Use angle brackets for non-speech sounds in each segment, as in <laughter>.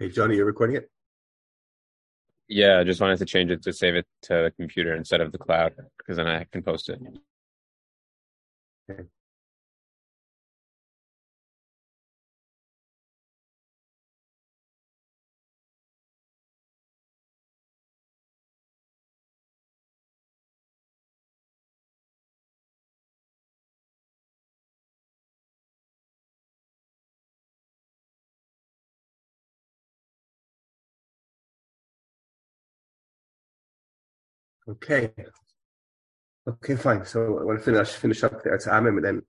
Okay, Johnny, you're recording it? Yeah, I just wanted to change it to save it to the computer instead of the cloud, because then I can post it. Okay. Okay. Okay, fine. So I want to finish finish up there. Amim and then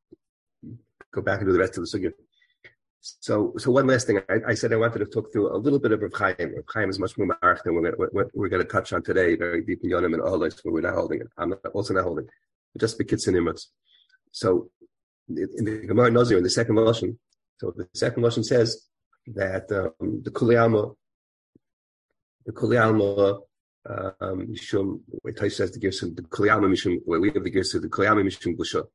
go back and do the rest of the sugya. So, so one last thing. I, I, said I wanted to talk through a little bit of Rav Chaim. Rav Chaim is much more marked than we're, what we're going to touch on today, very deep in Yonim and Ohalos, where we're not holding it. I'm not, also not holding it. But just because in So, in the Gemara Nazir, in the second Lashon, so the second Lashon says that um, the Kuliyama, the Kuliyama um, Mishum, where Tais says the Gersa, the Kliyama Mishum, where we have the Gersa, the Kliyama Mishum Busha.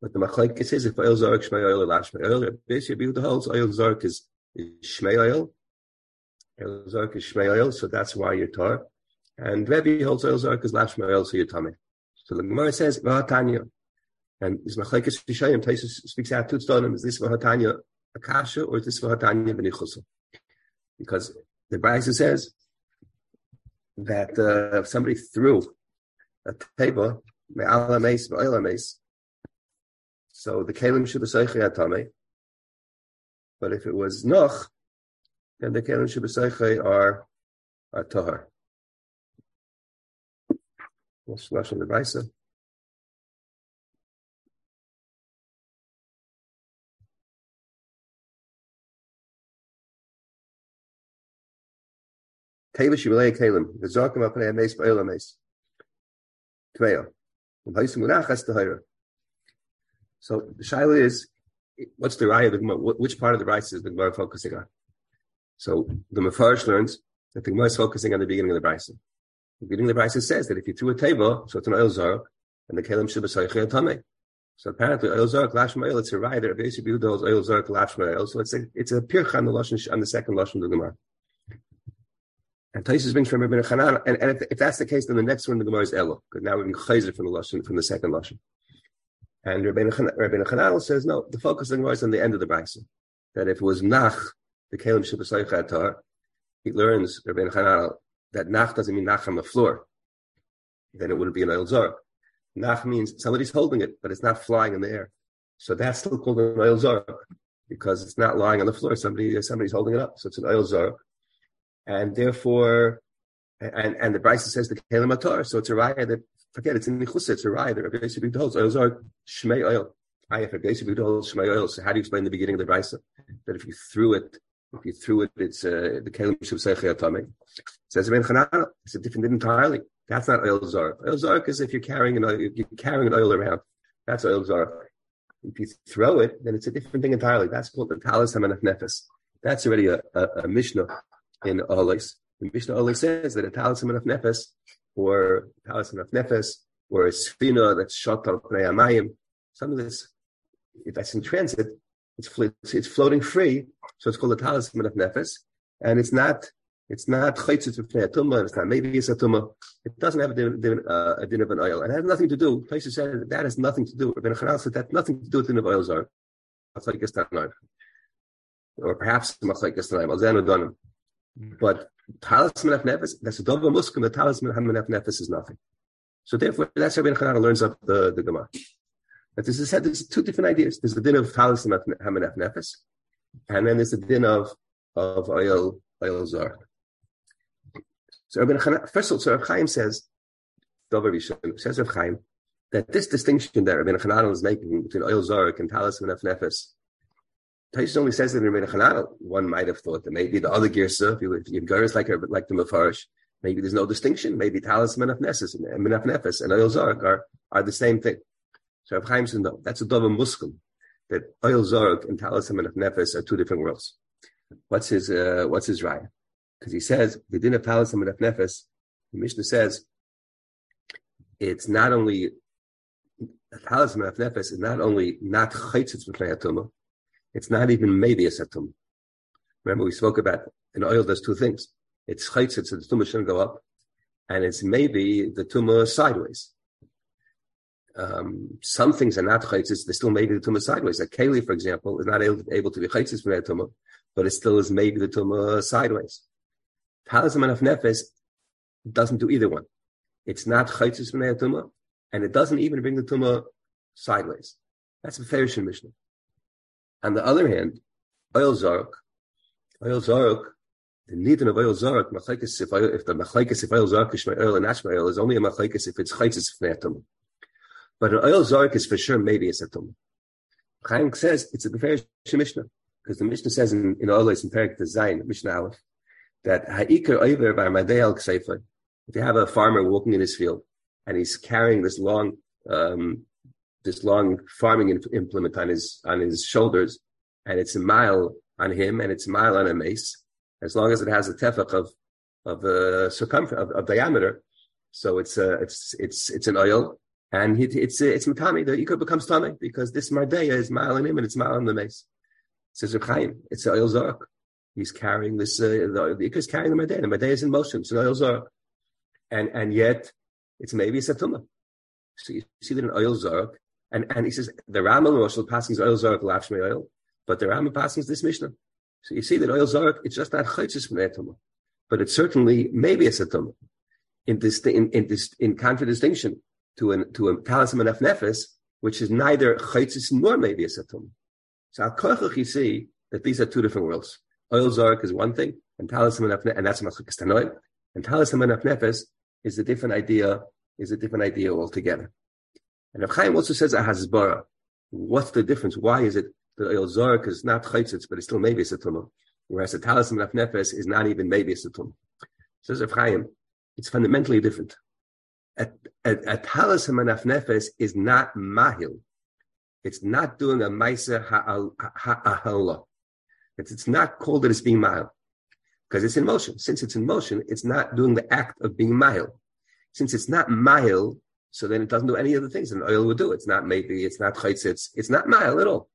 But the Machlaik says if oil zark shmei oil lash shmei oil, basically the holds oil zark is, shmei oil, oil zark is shmei oil, so that's why you're tar. And Rebbe holds oil zark is lash shmei oil, so you're tummy. So the Gemara says Vahatanya, and is Machlaik Shishayim Tais speaks out to Tzonim, is this Vahatanya Akasha or is this Vahatanya Benichusa? Because the Brisa says that uh, if somebody threw a table, so the kalim should be atame. But if it was noch, then the kalim should be are are tahar. What's lashon the Teva Shivalei Kalim, the Zarkim Apnei Ames Ba'il Ames. Tmeya. So the Shaila is, what's the Raya, of the Gemara? which part of the Rice is the Gemara focusing on? So the Mefarish learns that the Gemara is focusing on the beginning of the Brisa. The beginning of the Brisa says that if you threw a table, so it's an oil zark, and the Kalim should be Tame. So apparently, oil zark lashmael, it's a raya that basically does oil zark lashmael. So it's a it's a pircha on the lashon on the second lashon of the Gemara. And Taisus brings from Rabbi Chanan, and, and if, if, that's the case, then the next one in the Gemara is Elo, because now been chayzer from the lashon, from the second lashon. And Rabbi Chanan says no, the focus of the Gemara is on the end of the brisa. That if it was nach, the Kalim kelim shebasaycha he learns Rabbi Chanan that nach doesn't mean nach on the floor. Then it wouldn't be an oil zar. Nach means somebody's holding it, but it's not flying in the air. So that's still called an oil zar because it's not lying on the floor. Somebody somebody's holding it up, so it's an oil zar and therefore, and and the Brisa says the kelim atar, so it's a raya that forget it's in Nichusa, it's a raya that Rabbi Yosef holds. Oils are shmei oil. Ayah Rabbi Yosef holds shmei oil. So how do you explain the beginning of the Brisa that if you threw it, if you threw it, it's uh, the kelim shav seichei atame. Says Ben Chanana, it's a different entirely. That's not oil zar. Oil zar is if you're carrying an oil, you're carrying an oil around. That's oil zar. If you throw it, then it's a different thing entirely. That's called the talis hamanaf nefes. That's already a, a, a mishnah in Olis. The Mishnah Olis says that a talisman of nefes, or talisman of nefes, or a sfina that's shot some of this, if that's in transit, it's, it's floating free, so it's called a talisman of nefes, and it's not it's not chaytzit b'fnei tumah. It's not maybe it's a tumah. It doesn't have a din, uh, a din of an oil, and it has nothing to do. Places said that, has nothing to do. Rabbi Chanal said that nothing to do with din of oils are. Or perhaps machlekes tanaim. Al zenu donim. But talisman of nefes, that's a dova muskim, the talisman of nefes is nothing. So therefore, that's how Ben Chanana learns up the, the Gemara. But this is said, there's two different ideas. There's the din of talisman of nefes, and then there's the din of, of oil, oil zar. So Rabbi Chanana, first of all, so Rabbi Chaim says, says Rabbi Chaim, that this distinction that Rabbi Chanana is making between oil zar and talisman of nefes Taish only says that in Chananel. One might have thought that maybe the other girsa, if you if you like like the Mefarish, maybe there's no distinction. Maybe Talis Menaf and Menaf Nefes and Oil Zark are, are the same thing. So Rav Chaim says no, that's a dova muskel. That Oil Zark and Talis Menaf Nefes are two different worlds. What's his uh, what's his raya? Because he says the din of Talis Menaf Nefes. The Mishnah says it's not only Talis Menaf Nefes is not only not chaytzitz b'fnei it's not even maybe a satum. Remember, we spoke about an oil does two things. It's chaytzit, so the tumah shouldn't go up, and it's maybe the tumah sideways. Um, some things are not chaytzis, they still maybe the tumah sideways. A keli, for example, is not able, able to be chaytzis from that tumah, but it still is maybe the tumah sideways. Talisman of nefes doesn't do either one. It's not chaytzis from that tumah, and it doesn't even bring the tumah sideways. That's a Ferishin Mishnah. On the other hand, oil zark, oil zark, the need of oil zark, if, if the machlekes if oil is my oil and oil is only a machlekes if it's chaytzis from that. But an oil zark is for sure maybe it's a tumah. Chaim says it's a Beferish Mishnah because the Mishnah says in, in Oles in Perik Zayin, Mishnah Aleph, that ha'ikar oiver by al If you have a farmer walking in his field and he's carrying this long, um, this long farming implement on his on his shoulders, and it's a mile on him and it's a mile on a mace, as long as it has a tefach of of uh, circumference of, of, diameter. So it's uh, it's it's it's an oil and he, it's it's matami. The ikar becomes tame because this mardeya is mile in him and it's mile on the mace. Says Chaim, it's an oil zark. He's carrying this. Uh, the, the is carrying the mardeya. The mardeya is in motion. It's an oil zark, and and yet it's maybe a satuma. So you see that an oil zark, and and he says the Rambam passing oil zark lafshmei oil, but the Rambam passing is this Mishnah. So you see that oil zark, it's just not chaytzis from that but it's certainly maybe a satuma. In this in, in this in contradistinction to an to a talisman of nefes, which is neither chaytzis nor maybe a satum. So al you see that these are two different worlds. Oil zark is one thing, and talisman of and that's machlikas tanoim, and talisman of nefes is a different idea. Is a different idea altogether. And Rav Chaim also says a hasbara. What's the difference? Why is it that oil zark is not chaytzis, but it's still maybe a satum, whereas the talisman of nefes is not even maybe a satum? Says Rav Chaim, it's fundamentally different a, a, a talis nefes is not mahil. It's not doing a ma'aser ha'ahala. It's, it's not called that it's being mahil because it's in motion. Since it's in motion, it's not doing the act of being mahil. Since it's not mahil, so then it doesn't do any of the things an oil would do. It's not maybe, it's not chaytz, it's, it's not mahil at all.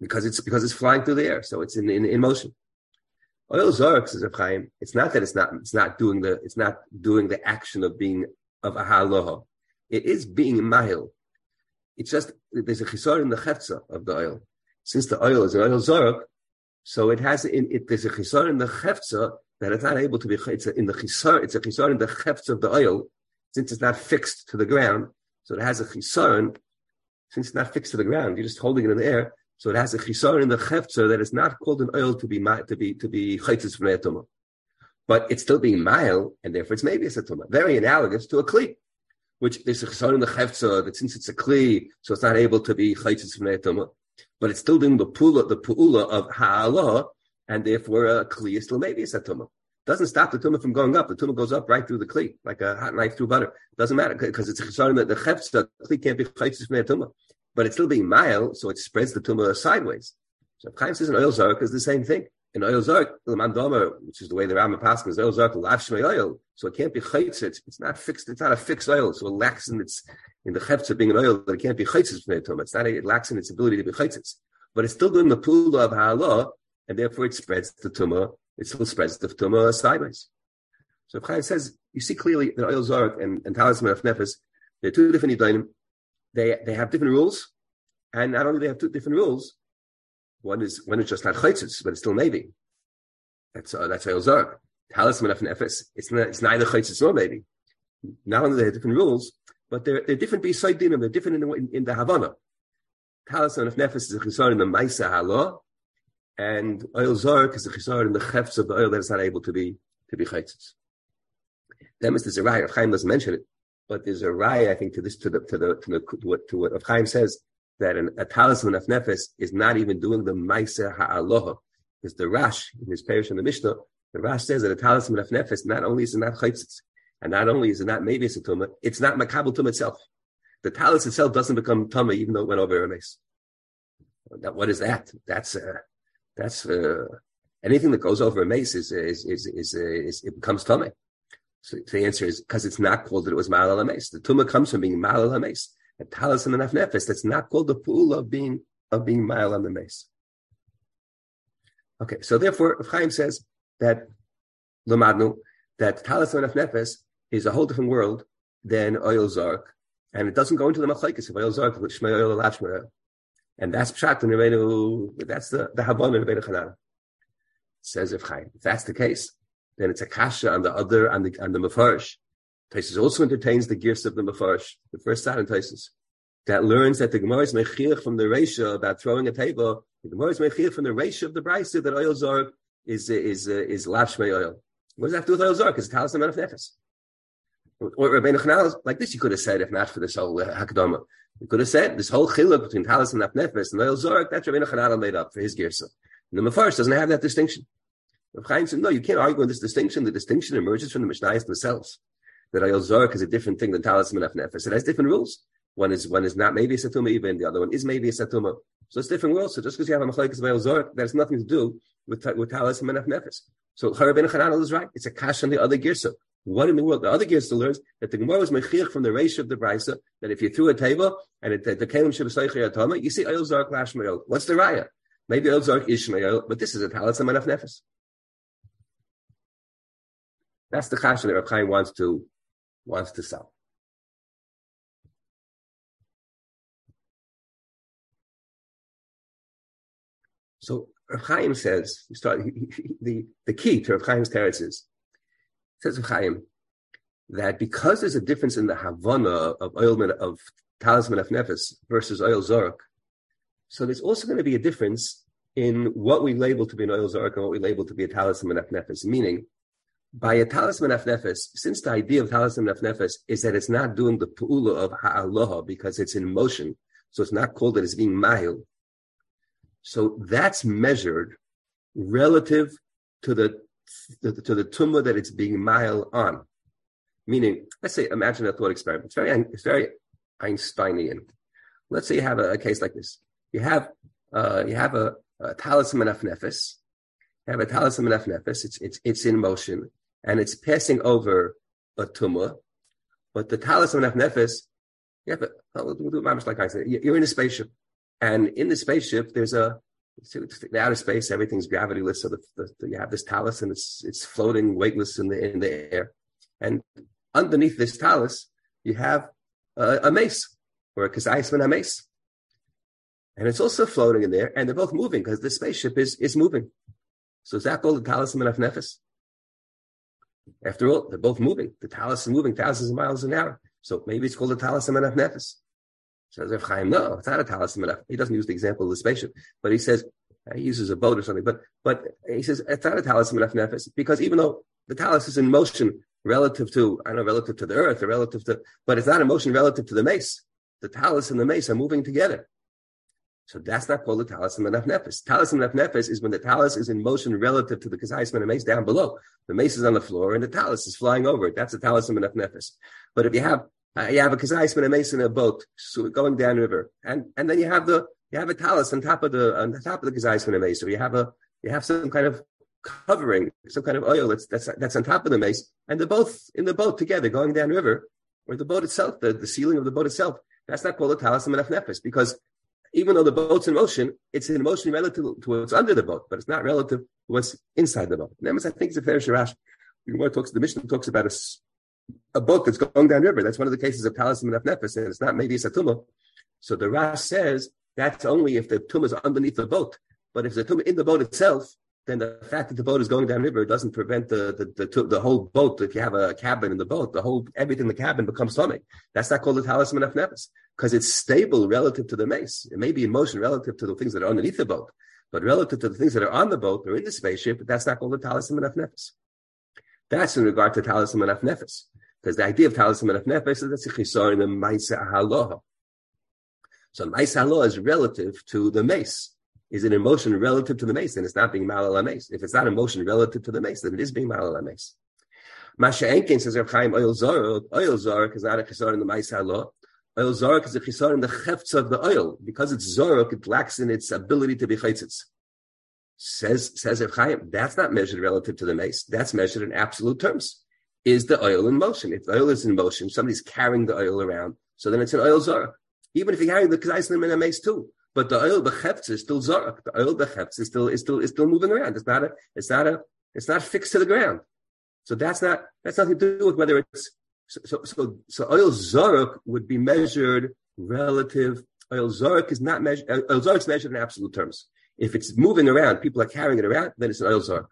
Because it's because it's flying through the air, so it's in, in, in motion. Oil zark says Chaim. It's not that it's not it's not doing the it's not doing the action of being of a halacha. It is being mahil. It's just there's a chisar in the cheftza of the oil. Since the oil is an oil zark, so it has in it there's a chisar in the cheftza that it's not able to be it's in the chisar it's a chisar in the cheftza of the oil since it's not fixed to the ground. So it has a chisar since it's not fixed to the ground. You're just holding it in the air. So it has a chisar in the cheftzer that is not called an oil to be to be to be chaytzis from etoma, but it's still being mile, and therefore it's maybe a setuma. Very analogous to a kli, which there's a chisar in the cheftzer that since it's a kli, so it's not able to be chaytzis from etoma, but it's still doing the pula the puula of ha'alah, and therefore a kli is still maybe a setuma. Doesn't stop the tumah from going up. The tumah goes up right through the kli, like a hot knife through butter. Doesn't matter because it's a chisar in the, the. The kli can't be chaytzis from etoma but it's still being mile, so it spreads the tumah sideways. So Chaim says an oil zark is the same thing. In oil zark, which is the way the Rama passes, is oil zark lavshmei oil, so it can't be chaytz. It's, not fixed. It's not a fixed oil, so it lacks in its in the chefza being an oil that it can't be chaytzis from the tumah. It's not. It lacks in its ability to be chaytzis, but it's still doing the pool of ha'ala, and therefore it spreads the tumah. It still spreads the tumah sideways. So Chaim says, you see clearly that oil zark and, and talisman of nefes, they're two different idanim they they have different rules, and not only they have two different rules, one is one is just not chaytzis, but it's still navy. That's uh, that's Elzar. Talisman of Nefes. It's not, it's neither chaytzis nor navy. Not only they have different rules, but they're they're different beside dinim. They're different in the in, in the Havana. Talisman of Nefes is a chisar in the Maisa Halah, and oil zark is a chisar in the chefs of the oil that is not able to be to be chaytzis. Then Mr. Zerai of Chaim doesn't mention it, but there's a raya, I think, to this, to the, to the, to, the, to what, to what Chaim says, that an, a talisman of nefes is not even doing the ma'aser ha'aloha. Because the Rash, in his parish in the Mishnah, the Rash says that a talisman of nefes, not only is it not chaytzitz, and not only is it not maybe it's a tumah, it's not makabel tum itself. The talis itself doesn't become tumah even though it went over a mace. Now, what is that? That's, uh, that's, uh, anything that goes over a mace is, is, is, is, is it becomes tumah. So the answer is because it's not called that it was Ma'al Hames. The Tumah comes from being Ma'al Hames. A talis and nefes, that's not called the pool of being of being Ma'al Hames. Okay, so therefore, Chaim says that Lamadnu, that Talis of Nefes is a whole different world than oil zark, and it doesn't go into the machlekes of oil zark, which may oil and that's pshat and Rebbeinu, that's the the habon of Rebbeinu Chanan. Says if Chaim, if that's the case, then it's a kasha on the other on the on the mafarish. Taisus also entertains the gifts of the mafarish, the first side in Taisus, that learns that the Gemara is mechir from the ratio about throwing a table. The Gemara is mechir from the ratio of the brisa that oil zark is is is, is lashmei oil. What does that have to do with oil zark? Because it's talis of nefes. Or Rabbeinu Chanal, like this, you could have said if not for this whole uh, hakadama. You could have said this whole chiluk between talis and nefes and oil zark. That's Rabbeinu Chanal made up for his girsa. And the Mefarish doesn't have that distinction. Rav Chaim said, no, you can't argue on this distinction. The distinction emerges from the Mishnayos themselves. That Ayol Zark is a different thing than Talis Menaf Nefes. It has different rules. One is one is not maybe a Satuma even, the other one is maybe a Satuma. So it's different rules. So just because you have a Machlekes Ayol Zark, that has nothing to do with, with Talis Menaf Nefes. So Harabin Chananel is right. It's a kash on the other Girsa. What in the world? The other Girsa learns that the Gemara was Mechich from the ratio of the Brisa, that if you threw a table and it, the, Kalim Shabbat Atama, you see Ayol Zark Lash What's the Raya? Maybe Elzark Ishmael, but this is a talis manaf nefes. That's the chashan that Reb Chaim wants to wants to sell. So Reb Chaim says, start, <laughs> the, the key to Reb Chaim's is, says Chaim, that because there's a difference in the Havana of oil of talisman of nefes versus oil zork, so there's also going to be a difference in what we label to be an oil zark and what we label to be a talisman of nefes. Meaning, by a talisman of nefes, since the idea of talisman of nefes is that it's not doing the pu'ula of ha'aloha because it's in motion, so it's not called that it's being mahil. So that's measured relative to the to the, tumah that it's being mahil on. Meaning, let's say, imagine a thought experiment. It's very, it's very Einsteinian. Let's say you have a, a case like this you have uh, you have a, a talisman of nefes. You have a talisman of nefes. It's it's it's in motion and it's passing over a tumah, but the talisman of nefes. Yeah, but we'll do it much like I said. You're in a spaceship, and in the spaceship there's a the outer space. Everything's gravityless, so the, the, the, you have this talus and it's it's floating weightless in the in the air, and underneath this talus you have a, mace or a kazayis a mace and it's also floating in there, and they're both moving because the spaceship is is moving. So is that called the talisman of nefes? After all, they're both moving. The talus is moving thousands of miles an hour. So maybe it's called the talisman of nefes. So Rav Chaim, no, it's not a talisman. He doesn't use the example of the spaceship, but he says uh, he uses a boat or something. But but he says it's not a talisman of nefes because even though the talus is in motion relative to I don't know relative to the earth or relative to, but it's not in motion relative to the mace. The talus and the mace are moving together. So that's not called a talisman of nefes. Talisman of nefes is when the talus is in motion relative to the kazayisman mace down below. The mace is on the floor and the talus is flying over it. That's a talisman of nefes. But if you have uh, you have a kazayisman mace in a boat so going down river, and and then you have the you have a talus on top of the on the top of the kazayisman mace, or you have a you have some kind of covering, some kind of oil that's that's that's on top of the mace, and they're both in the boat together going down river, or the boat itself, the, the ceiling of the boat itself. That's not called a talisman of nefes because even though the boat's in motion, it's in motion relative to what's under the boat, but it's not relative to what's inside the boat. And I think it's a fair shirash. The talks, the Mishnah talks about a, a boat that's going down river. That's one of the cases of talisman of nefesh, and it's not maybe it's a tumah. So the Rash says that's only if the tumah is underneath the boat. But if the tumah in the boat itself, then the fact that the boat is going down river doesn't prevent the the, the, the whole boat. If you have a cabin in the boat, the whole everything in the cabin becomes stomach. That's not called a talisman of nefesh because it's stable relative to the mace. It may be in motion relative to the things that are underneath the boat, but relative to the things that are on the boat or in the spaceship, that's not called a talisman of nefesh. That's in regard to talisman of nefesh, because the idea of talisman of nefesh is that's a chisar in the maisa halaha. So maisa halaha is relative to the mace. Is it in motion relative to the mace? Then it's not being malala mace. If it's not in motion relative to the mace, then it is being malala mace. Masha Enkin says Reb Chaim oil zor, oil zor is not a chisar in the maisa halaha. Oil zark is a chisar in the chefts of the oil. Because it's zark, it lacks in its ability to be chaitzitz. Says, says Chaim, that's not measured relative to the mace. That's measured in absolute terms. Is the oil in motion? If the oil is in motion, somebody's carrying the oil around, so then it's an oil zark. Even if you're carrying the kazaisim in a mace too. but the oil becheptz is still zarak. The oil becheptz is still is still is still moving around. It's not a it's not a it's not fixed to the ground. So that's not that's nothing to do with whether it's so so so, so oil zarak would be measured relative. Oil zarak is not measured. Oil zarak is measured in absolute terms. If it's moving around, people are carrying it around, then it's an oil zarak.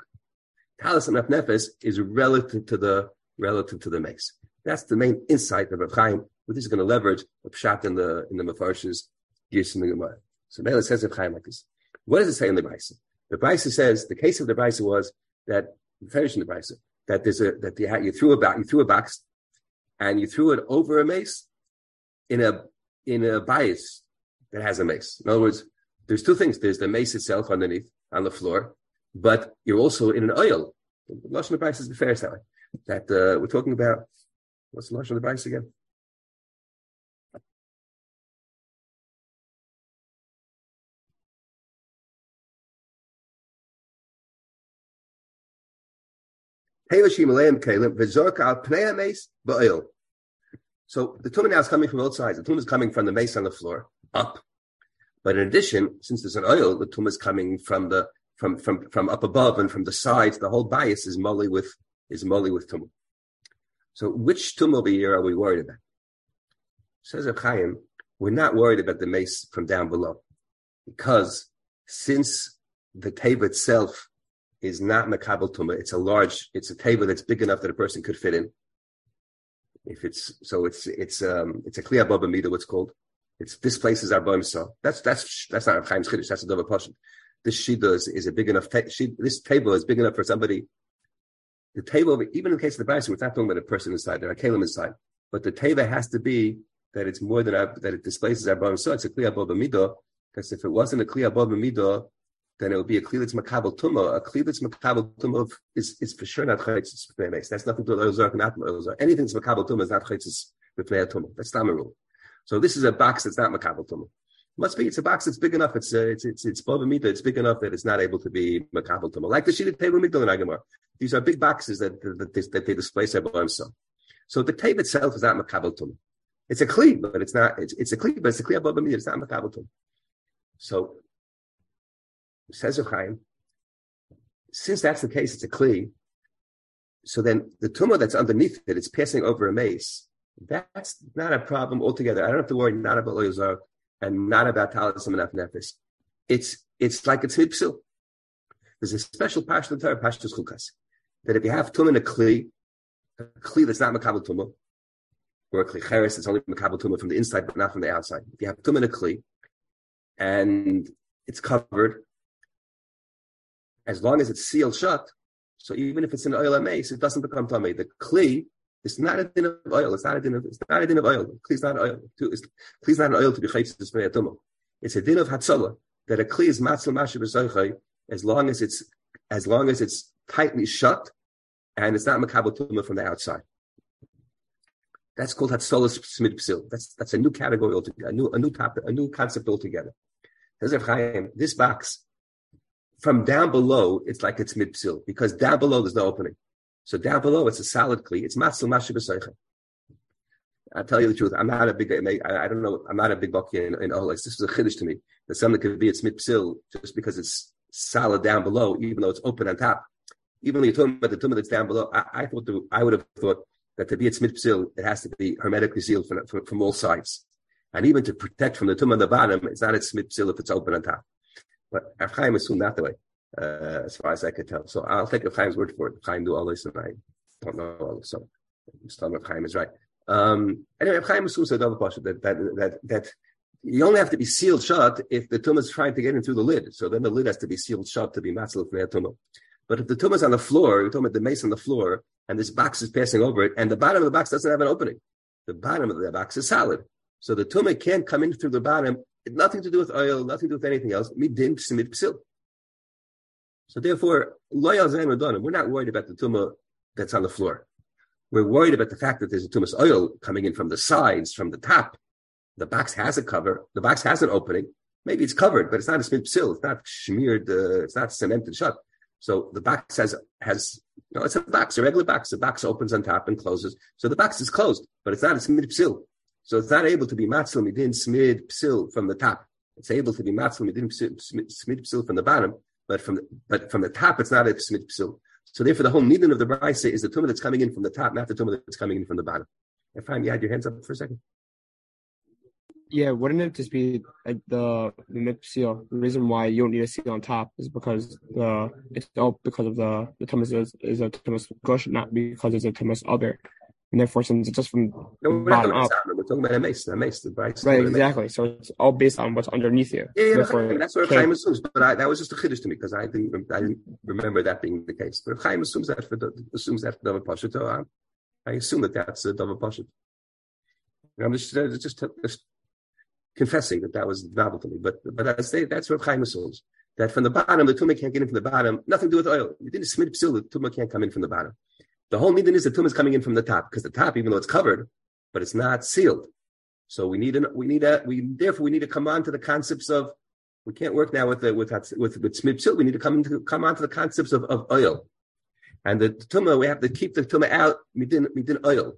Talis and nefes is relative to the relative to the mace. That's the main insight of Rav Chaim. This is going to leverage the pshat in the in the mafarshes Gis the Gemara. So Mela says of Chaim like this. What does it say in the Brisa? The Brisa says the case of the Brisa was that the finish in the Brisa that there's a that you, you threw a you threw a box and you threw it over a mace in a in a bias that has a mace. In other words, there's two things. There's the mace itself underneath on the floor, but you're also in an oil. The Lashon Brisa is the fair side. That uh, we're talking about. What's the Lashon of the Brisa again? So the tumah now is coming from both sides. The tumah is coming from the mace on the floor up, but in addition, since there's an oil, the tumah is coming from the from from from up above and from the sides. The whole bias is molly with is molly with tumah. So which tumah over here are we worried about? Says Chaim, we're not worried about the mace from down below, because since the table itself is not makabel tuma. It's a large, it's a table that's big enough that a person could fit in. If it's so, it's it's um it's a kliya baba mida. What's called? It's this place is our so That's that's that's not Chaim's chiddush. That's a double portion. This shida is, is a big enough. Ta- she, this table is big enough for somebody. The table, even in the case of the Bryson, we're not talking about a person inside. There are kalim inside, but the table has to be that it's more than our, that it displaces our bottom. so It's a kliya baba mida. Because if it wasn't a kliya baba mida, then it would be a klilitz makabel tuma. A klilitz makabel tuma is, is for sure not chaytzis b'pnei That's nothing to do with not oil Anything that's makabel tuma is not chaytzis b'pnei tuma. That's the rule. So this is a box that's not makabel tuma. Must be it's a box that's big enough. It's uh, it's it's it's mita. It's big enough that it's not able to be makabel tuma. Like the sheet table migdal. These are big boxes that that, that, that they display Seboim so. So the tape itself is not makabel tuma. It's a kli, but it's not. It's, it's a kli, but it's a kli above mita. It's not makabel. So Says Chaim, since that's the case, it's a kli. So then the tumah that's underneath it, it's passing over a mace. That's not a problem altogether. I don't have to worry not about Loyazar and not about Talism and Nefis. It's it's like it's mipsil. There's a special passion of Torah, Parshas Chukas, that if you have tum in a kli, a kli that's not makabel tumah, or a kli cheres, it's only makabel tumah from the inside, but not from the outside. If you have tum in a kli, and it's covered, as long as it's sealed shut, so even if it's an oil mace, it doesn't become tummy. The kli is not a din of oil. It's not a din of it's not a din of oil. Please not oil. Kli is not an oil to be chaytzis tumah. It's a din of hatzalah that a kli is matzal mashav as long as it's as long as it's tightly shut and it's not makabel from the outside. That's called hatzalah smid psil. That's that's a new category altogether, a new a new topic, a new concept altogether. This box from down below, it's like it's mipsil because down below there's no opening. So down below, it's a solid kli. It's matzil mashi I'll tell you the truth. I'm not a big. I, I don't know. I'm not a big bucky in, in This This is a chiddush to me that something could be it's mitpsil just because it's solid down below, even though it's open on top. Even though you're talking about the tumah that's down below, I, I thought the, I would have thought that to be it's mitpsil, it has to be hermetically sealed from, from, from all sides, and even to protect from the tumah on the bottom, it's not it's mitpsil if it's open on top. But Rav Chaim assumed that the way, uh, as far as I could tell. So I'll take Rav Chaim's word for it. Chaim do all this, and I don't know all this. So I'm Chaim is right. Um, anyway, Rav Chaim assumes that that, that, that, that you only have to be sealed shut if the tumah is trying to get in through the lid. So then the lid has to be sealed shut to be matzil for the tumah. But if the tumah is on the floor, you're talking about the mace on the floor, and this box is passing over it, and the bottom of the box doesn't have an opening. The bottom of the box is solid. So the tumah can't come in through the bottom nothing to do with oil, nothing to do with anything else. Midin simit psil. So therefore, we're not worried about the tumah that's on the floor. We're worried about the fact that there's a tumas oil coming in from the sides, from the top. The box has a cover. The box has an opening. Maybe it's covered, but it's not a psil. It's not smeared. Uh, it's not cemented shut. So the box has has know, it's a box, a regular box. The box opens on top and closes. So the box is closed, but it's not a smith psil. So it's not able to be matzil midin smid psil from the top. It's able to be matzil midim smid psil from the bottom, but from but from the top, it's not a smid psil. So therefore, the whole nidin of the brisa is the tumah that's coming in from the top, not the tumah that's coming in from the bottom. If I'm, you had your hands up for a second. Yeah, wouldn't it just be like the the seal? The reason why you don't need a seal on top is because the it's all because of the the tumas is, is a tumas gush, not because it's a tumas other. And therefore, since it's just from no, we're bottom up, we're talking about a mace, a mace, the right? Right, exactly. So it's all based on what's underneath you. Yeah, yeah therefore, I mean, that's what Chaim assumes. But I, that was just a chiddush to me because I didn't, I didn't remember that being the case. But if Chaim assumes that for the, assumes that for Pashat, I, I assume that that's a David Pashat. I'm just, uh, just, just confessing that that was novel to me. But but I say that's what Chaim assumes that from the bottom the tumah can't get in from the bottom. Nothing to do with oil. You didn't smid psil. The tumah can't come in from the bottom. The whole midden is the tumah is coming in from the top because the top, even though it's covered, but it's not sealed. So we need an, we need a we therefore we need to come on to the concepts of we can't work now with the, with with with smid psil. We need to come into come on to the concepts of, of oil. And the, tumah, we have to keep the tumah out, midin, midin oil.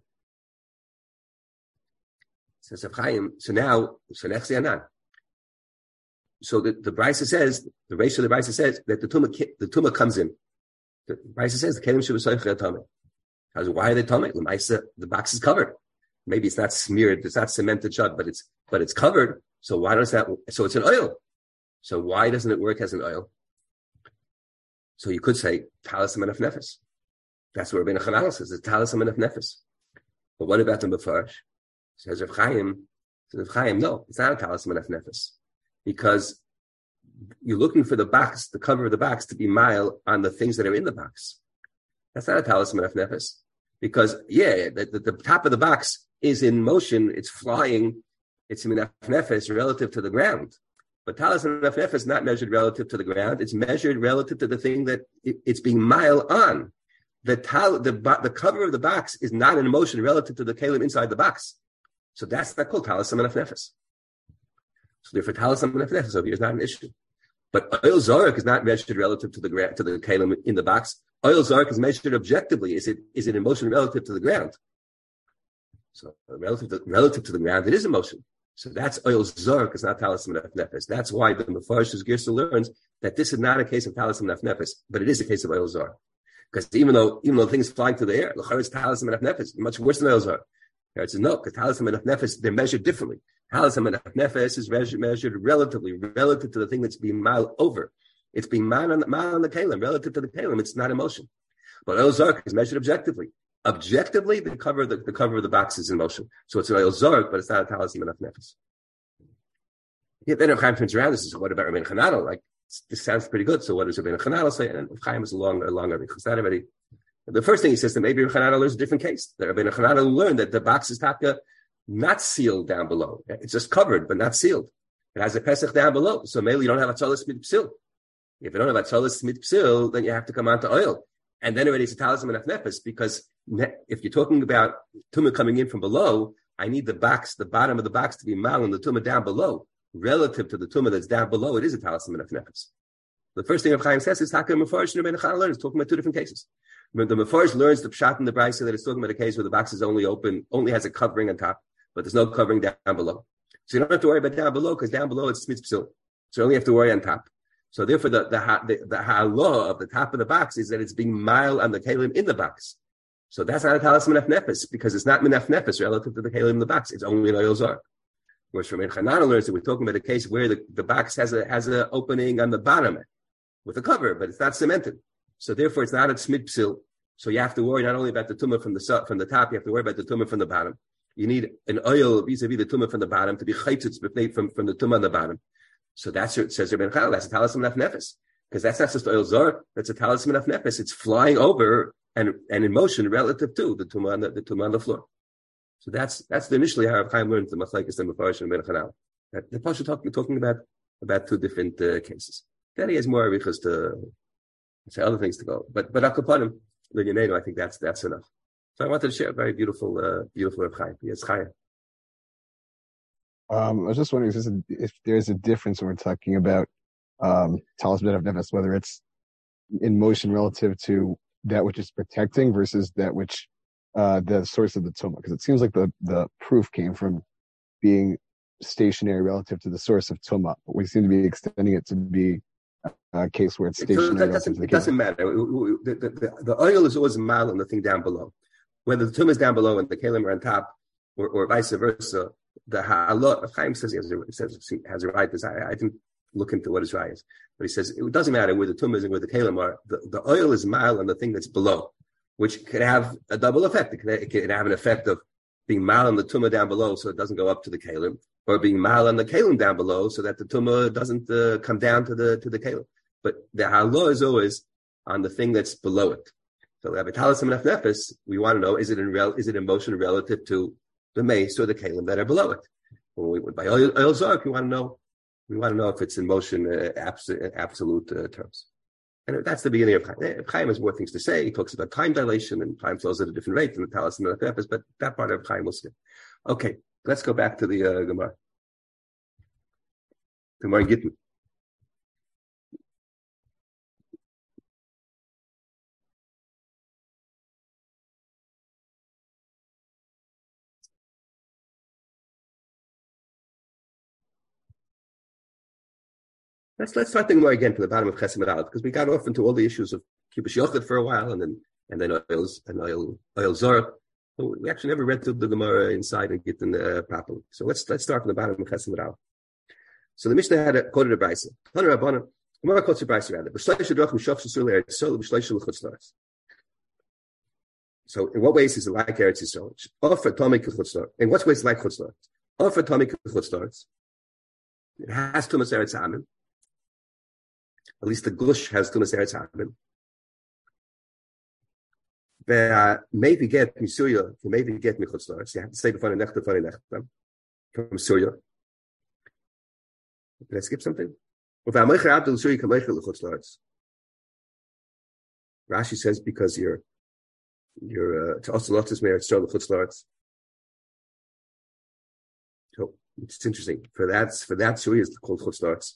Says Chaim, so now, so next So the, the Brisa says, the ratio of the Brisa says that the tumah, the tumah comes in. The Brisa says the kelim should be tumah. Why are they tumah? The the box is covered. Maybe it's not smeared, it's not cemented shut, but it's but it's covered. So why does that? So it's an oil. So why doesn't it work as an oil? So you could say talisman of nefes. That's what Rabbeinu Chanal says. It's talisman of nefes. But what about the mafarish? Says Rav Chaim, says Rav Chaim, no, it's not a talisman of nefes. Because you're looking for the box, the cover of the box to be mile on the things that are in the box. That's not a talisman of nefes. Because, yeah, the, the, the, top of the box is in motion, it's flying, it's in nefes relative to the ground. But talisman of nefes is not measured relative to the ground, it's measured relative to the thing that it, it's being mile on. The, tal, the, the cover of the box is not in motion relative to the kalim inside the box. So that's not called talis of nefes. So therefore, talis of nefes over here is not an issue. But oil zarek is not measured relative to the to the kalim in the box. Oil zarek is measured objectively. Is it is it in motion relative to the ground? So relative to, relative to the ground, it is in motion. So that's oil zarek. It's not talis of nefes. That's why the Mepharsh's Gersa learns that this is not a case of talis of nefes, but it is a case of oil zarek. Because even though even though things flying to the air, the is talis of nefes, much worse than oil zarek. It says no, because talis and nefes they're measured differently. Talis and nefes is measured, measured relatively relative to the thing that's being mile over. It's being mile on, mile on the kalim relative to the kalim. It's not emotion. But oil zark is measured objectively. Objectively, the cover the, the cover of the box is in motion. So it's an oil zark, but it's not a talis and nefes. Yeah, then Chaim turns around. This is what about Rabbeinu Chananel? Like this sounds pretty good. So what does Rabbeinu Chananel say? And Chaim is a long, a long because that already the first thing he says that maybe Rabbi learns a different case. That Rabbi Chananel learned that the box is taka not sealed down below. It's just covered, but not sealed. It has a pesach down below. So maybe you don't have a tzalas psil. If you don't have a tzalas smid psil, then you have to come on to oil. And then already it's a talisman of nefes because if you're talking about tumah coming in from below, I need the box, the bottom of the box to be mal and the tumah down below. Relative to the tumah that's down below, it is a talisman of nefes. The first thing Rav Chaim says is Hakim Mefarish and Rabbeinu is talking about two different cases. When the Mefarish learns the pshat and the Brisa that it's talking about a case where the box is only open, only has a covering on top, but there's no covering down below. So you don't have to worry about down below because down below it's smith. So you only have to worry on top. So therefore, the the the, the of the top of the box is that it's being mile on the kalim in the box. So that's not a talis menef nefes because it's not menef nefes relative to the kalim in the box. It's only an oil zar. Whereas from Chanana learns that we're talking about a case where the, the box has a has an opening on the bottom with a cover, but it's not cemented. So therefore, it's not a smid psil. So you have to worry not only about the tumah from the from the top, you have to worry about the tumah from the bottom. You need an oil vis-a-vis the tumah from the bottom to be chaytzitz from from the tumah on the bottom. So that's what says Rabbi Chal. That's a talisman of nefes because that's not just oil zor. That's a talisman of nefes. It's flying over and and in motion relative to the tumah on the, the tumah on the floor. So that's that's the initially how Chaim learned the machlekes and mefarish and Ben Chanal. The pasuk talking talking about about two different uh, cases. Then he has more arichas to say other things to go. But but akapanim, the I think that's that's enough. So I wanted to share a very beautiful, uh, beautiful Reb Chaim. Yes, Chaim. Um, I was just wondering if there's a, if there's a difference when we're talking about um, talis of nefes, whether it's in motion relative to that which is protecting versus that which uh, the source of the tumah, because it seems like the the proof came from being stationary relative to the source of tuma, but we seem to be extending it to be a case where it's It stationary. doesn't, relative to it doesn't matter. The, the, the, the oil is always mal on the thing down below. Whether the tum is down below and the kalim are on top, or, or vice versa, the halot, Chaim says he has a, says he has a right. This I, didn't look into what his right is, but he says it doesn't matter where the tum is and where the kalim are. The, the oil is mal on the thing that's below, which can have a double effect. It can, it can have an effect of being mal on the tumah down below, so it doesn't go up to the kalim, or being mal on the kalim down below, so that the tumah doesn't uh, come down to the to the kalim. But the halot is always on the thing that's below it. So we want to know is it in rel, is it in motion relative to the mace or the kalim that are below it? When we, went by oil zark, we want to know we want to know if it's in motion uh, absolute, absolute uh, terms. And that's the beginning of Chaim. Eh, Chaim has more things to say. He talks about time dilation and time flows at a different rate than the Talis and the Nefes, but that part of Chaim will skip. Okay, let's go back to the uh, Gemara. Gemara Gittin. Let's let's start thinking more again from the bottom of Chesed Aleph because we got off into all the issues of Kibush Yochid for a while and then and then oils and oil oil zor. So we actually never read through the Gemara inside and get in uh, properly. So let's let's start from the bottom of Chesed Aleph. So the Mishnah had a, quoted a brisa. Tana Rabbana. Gemara quotes a brisa rather. B'shleish drachim shach shesul eretz yisrael b'shleish l'chutz laretz. So in what ways is it like Eretz Yisrael? Offer Tommy Chutz In what ways is it like Chutz Laretz? Offer Tommy Chutz Laretz. It has Tumas Eretz Amin. At least the gush has tumas eretz happen. Maybe get misuya, maybe get michutz. You have to say before nechta before nechta from Syria. Did I skip something? Rashi says because you're you're uh, to also lotus merit still the chutzlarts. So it's interesting for that for that Syria is called chutzlarts.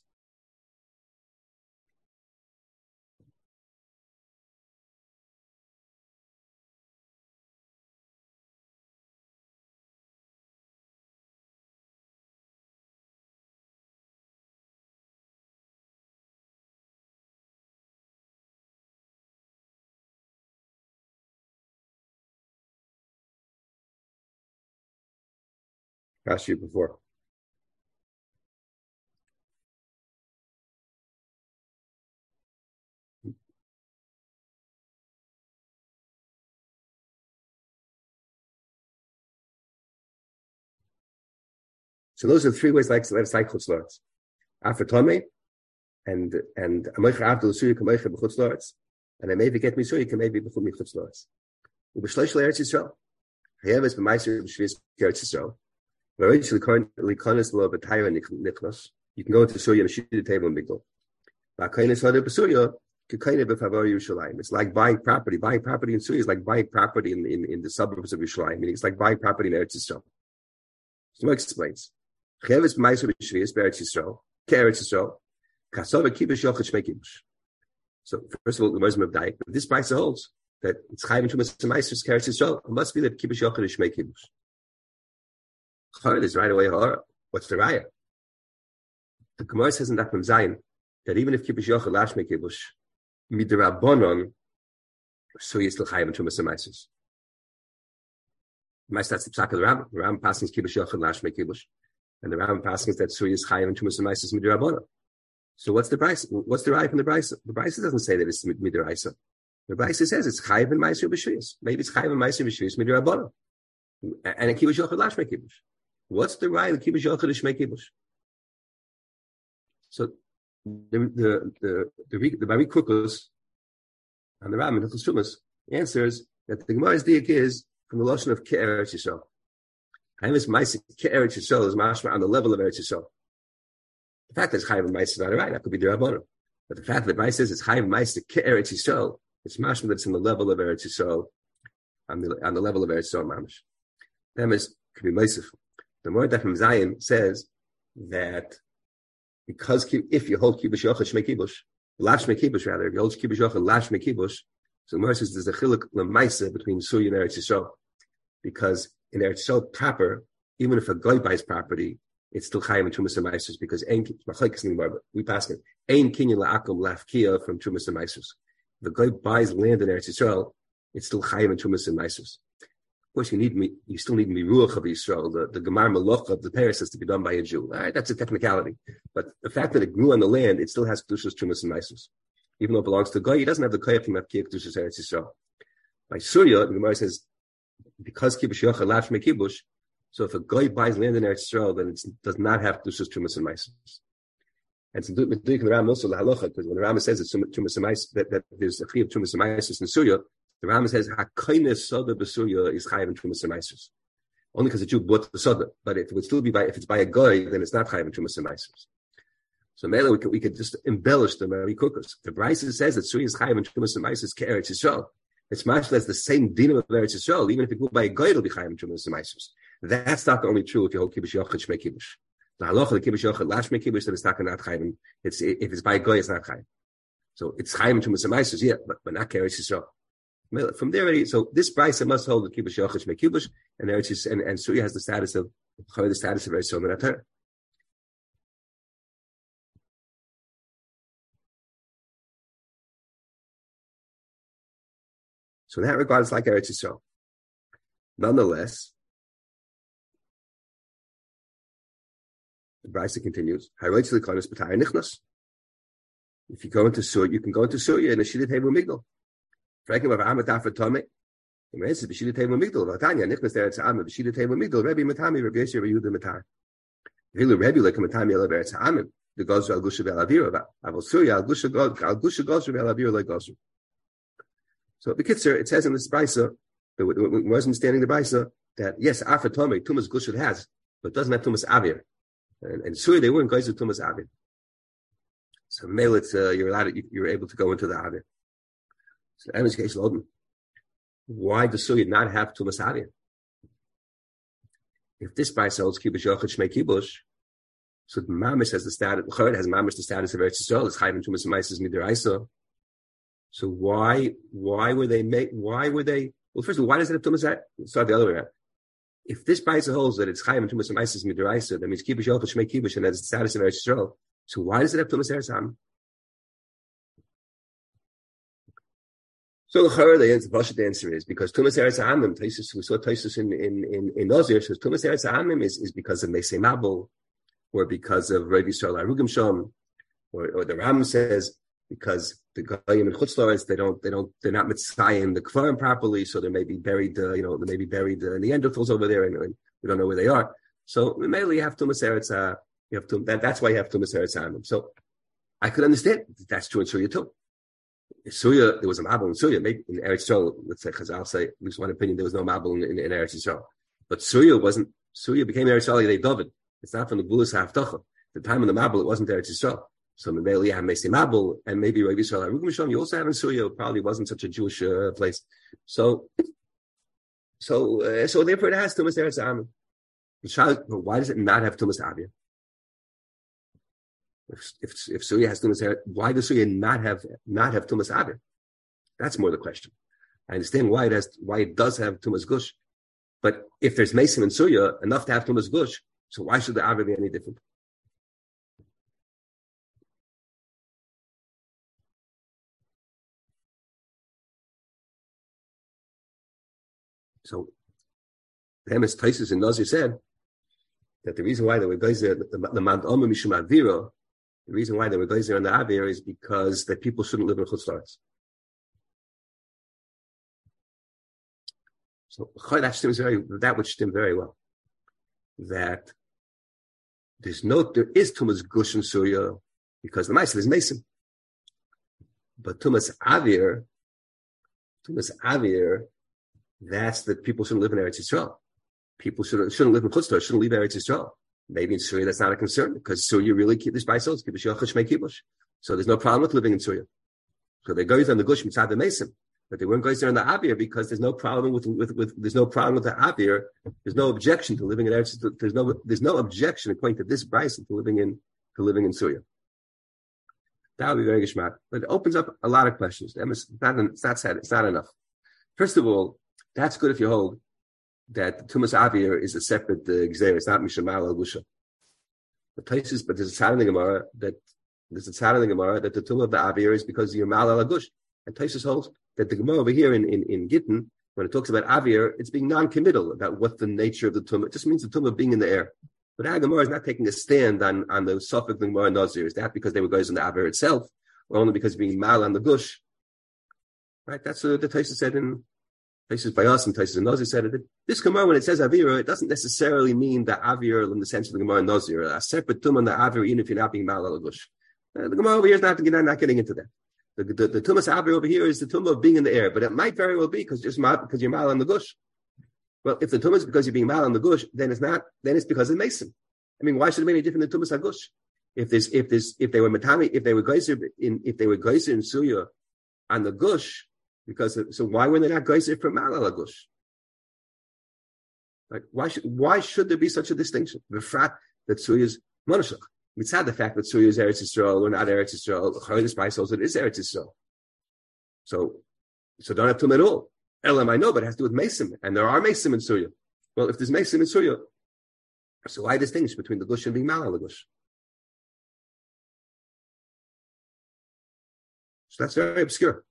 Asked you before. So those are three ways like cycle slots. After and and Amoich Abdul Suri Kamoich B'chutz Lords, and I maybe get me Suri can maybe B'chutz B'chutz Lords. Ubishlosh Eretz Yisrael. Hayeves B'maiser B'shviz Eretz Yisrael. You can go into Surya and shoot the table in Bigdal. It's like buying property. Buying property in Surya is like buying property in, in, in the suburbs of Yerushalayim. Meaning it's like buying property in Eretz Yisrael. So explains. Cheves b'maisu b'shvius b'Eretz Yisrael. Ke'Eretz Yisrael. Kasova kibush yochid shmei kibush. So first of all, the Muslim of Daik, this price holds that it's chayim tumas ma'asus Ke'Eretz Yisrael. It must be that kibush yochid is shmei is right away hara. What's the raya? The Gemara says in Dachim Zayin that even if kibush yochid lash shmei kibush midrabanon, so he's still chayim tumas ma'asus. Meist that's the psak of the Ram. The Ram passes kibush yochid lash shmei kibush. And the Ram passes that Surya is Chayim and Tumas and Maisis Midirabona. So what's the price? What's the right from the price? The price doesn't say that it's Midiraisa. The price says it's Chayim and B'Shvius. Maybe it's Chayim and Maisis B'Shvius Midirabona. And a Kibush Yochid Lash Kibush. What's the right Kibush Yochid Shmei Kibush? So the the the the, the Bari and the Ram and the Chumas answers that the Gemara's diak is from the lotion of Ke'eretz Yisrael. Chayim Ma'aseh Eretz Yisrael is mashma on the level of Eretz Yisrael. The fact that it's Ma'aseh is not right. That could be the Derabbanon. But the fact that Ma'aseh says it's Chayim Ma'aseh Eretz Yisrael, it's mashma that's on the level of Eretz Yisrael, on the on the level of Eretz Yisrael mamish. That is could be Ma'aseh. The from Zion says that because if you hold kibush yochad shmei kibush, lash kibush rather, if you hold kibush yochad lash kibush, so the says there's a chiluk lemaisa between Surya and Eretz Yisrael, because in Eretz Yisrael proper, even if a guy buys property, it's still chayim and trumas and meisers because we pass it ein kinyan la'akum lafkia from trumas and meisers. The guy buys land in Eretz Yisrael, it's still chayim and trumas and meisers. Course, you need me. You still need miruach of Yisrael. The the gemar malach of the Paris has to be done by a Jew. All right, that's a technicality. But the fact that it grew on the land, it still has kedushas, trumas, and meisers. Even though it belongs to guy, he doesn't have the koyach from Mapkiyah kedushas Eretz Yisrael. By Surya, the Gemara says because kibush yochel lash kibush. So if a guy buys land in Eretz Yisrael, then it does not have kedushas, trumas, and meisers. And it's the Ram also the halacha because when the Ram says it's trumas and that, that there's a chiyuv trumas and meisers in Surya, the Rambam says Hakainis Soda Basuya is Chayav and Trumas Semaisus. Only because the Jew bought the Soda. But it would still be by if it's by a guy, then it's not Chayav and Trumas Semaisus. So maybe we could, we could just embellish the Mary Cookers. The Bryce says that Surya is Chayav and Trumas Semaisus Keretz Yisrael. It's much less the same dinam of Eretz Yisrael. Even if it grew by a guy, it'll be Chayav and Trumas Semaisus. That's not only true if you hold Kibbush Yochid Shmei Kibbush. The halacha the Kibbush Yochid Lash Shmei Kibbush then it's not Chayav. It's if it's by a guy, it's not Chayav. So it's Chayav and Trumas Semaisus, yeah, but, but not Keretz Yisrael. From there, already, so this brisa must hold the kibush yochid kibush, and there it's and and Surya has the status of the status of Eretz Yisrael. So in that regard, it's like Eretz Yisrael. Nonetheless, the brisa continues. If you go into Surya, you can go into Surya in a Shidit Hebu Migdal. Teva Migdal, Rebbe Matami, Rebbe Yehuda Matar. Rebbe, like Matami, the Al Avol Al Gusha Al like. So, Bekitzer, it says in this Brisa, the wasn't standing the Brisa, that yes, Afat Tome, Tumas Gusha has, but doesn't have Tumas Avir. And, and they weren't guys with Tumas Avir. So, mail it, uh, you're allowed, you're able to go into the Avir. So Loden. Um, why does Suya not have Tumas Havia? If this by sells Kibush Yochid Shmei Kibush, so the Mamish has the status, Chayed has Mamish the status of Eretz Yisrael, it's Chayim Tumas Maisis Midiraisa. So why, why were they make, why were they, well, first of all, why does it have Tumas Start the other way around. If this by holds that it's Chayim Tumas Maisis Midiraisa, that means Kibush Yochid Shmei Kibush, and that's the status of Eretz Yisrael. So why does it have Tumas Eretz So the answer, the answer is because Tumas Eretz Amim, we saw Taisus in in in, in Nazir says Tumas Eretz Amim is, is because of Mesei Mabul, or because of Rav Yisrael Arugim Shom, or, or the Ram says because the Goyim and Chutzlaritz they don't they don't they're not mitzvayim the Kfarim properly, so they may be buried uh, you know they may be buried uh, Neanderthals over there, and, and, we don't know where they are. So mainly you have Tumas Eretz. Uh, you have to, that, that's why you have Tumas Eretz Amim. So I could understand that's true in Surya too. Suya, there was a Mabul in Suya. Maybe in Eretz Yisrael, let's say Chazal say, at least one opinion, there was no Mabul in, in, in Eretz Yisrael. But Suya wasn't, Suya became Eretz Yisrael David. It's not from the Gulas Haftacha. The time of the Mabul, it wasn't Eretz Yisrael. So maybe you have Mesi Mabul, and maybe Rav Yisrael Arugim You also have in Suya, probably wasn't such a Jewish uh, place. So, so, uh, so therefore it has Tumas Eretz Amin. Why does it not have Tumas Avia? If if, if has tumas why does Surya not have not have tumas avir? That's more the question. I understand why it has why it does have tumas gush, but if there's mason and Surya enough to have tumas gush, so why should the avir be any different? So, Hemis Taisus and Nazir said that the reason why they were the, the Mount Omer Mishum Avira, the reason why they were glazer on the Avir is because that people shouldn't live in Chutzlaritz. So that stems very that which stem very well. That there's no there is Tumas Gush in Surya because the Maisa is Mason. But Tumas Avir, Tumas Avir, that's that people shouldn't live in Eretz Yisrael. People shouldn't shouldn't live in Chutzlaritz, shouldn't leave Eretz Yisrael. Maybe in Surya that's not a concern because Surya really keep this by souls, kibush. So there's no problem with living in Surya. So they go on the gush mitzad the mason, but they weren't going there in the Avir because there's no problem with, with, with there's no problem with the Avir. There's no objection to living in Eretz. There's no there's no objection according to this Bryson to living in to living in Surya. That would be very geschmack. But it opens up a lot of questions. It's not, it's not sad. It's not enough. First of all, that's good if you hold that Tumas Avir is a separate uh, It's not Mishamal al Gusha. The Taisus, but there's a tzad in the Gemara that there's a tzad in the Gemara that the tum of the Avir is because you're mal al gush. And Taisus holds that the Gemara over here in, in, in Gittin, when it talks about Avir, it's being non-committal about what the nature of the tum. It just means the tum of being in the air. But our Gemara is not taking a stand on, on the Suffolk Gemara Nazir. Is that because they were guys in the Avir itself, or only because being mal on the gush? Right? That's what the Taisus said in Taisus by us and Taisus and Nazir said it. This Gemara, when it says Avira, it doesn't necessarily mean the Avir in the sense of the Gemara Nazir. A separate tum on the Avir, even if you're not being mal al gush. Uh, the Gemara over here is not, not getting into that. The, the, the Tumas over here is the tum of being in the air, but it might very well be because just because you're mal on the gush. Well, if the tum is because you're being mal on the gush, then it's not. Then it's because of Mason. I mean, why should it be any different than Tumas Hagush? If there's, if there's, if they were matami, if they were geyser in, if they were geyser in Suya on the gush, because so why were they not geyser from Malala gush? Like why should why should there be such a distinction? The fact that Suya is monashach. It's not the fact that Suya is Eretz Yisrael or not Eretz Yisrael. Chayyim Spice also it is Eretz Yisrael. So, so don't have to at all. Elam I know, but it has to do with Mason, and there are Mason in Suya. Well, if there's Mason in Suya, so why distinguish between the gush and being Malalagush? So that's very obscure.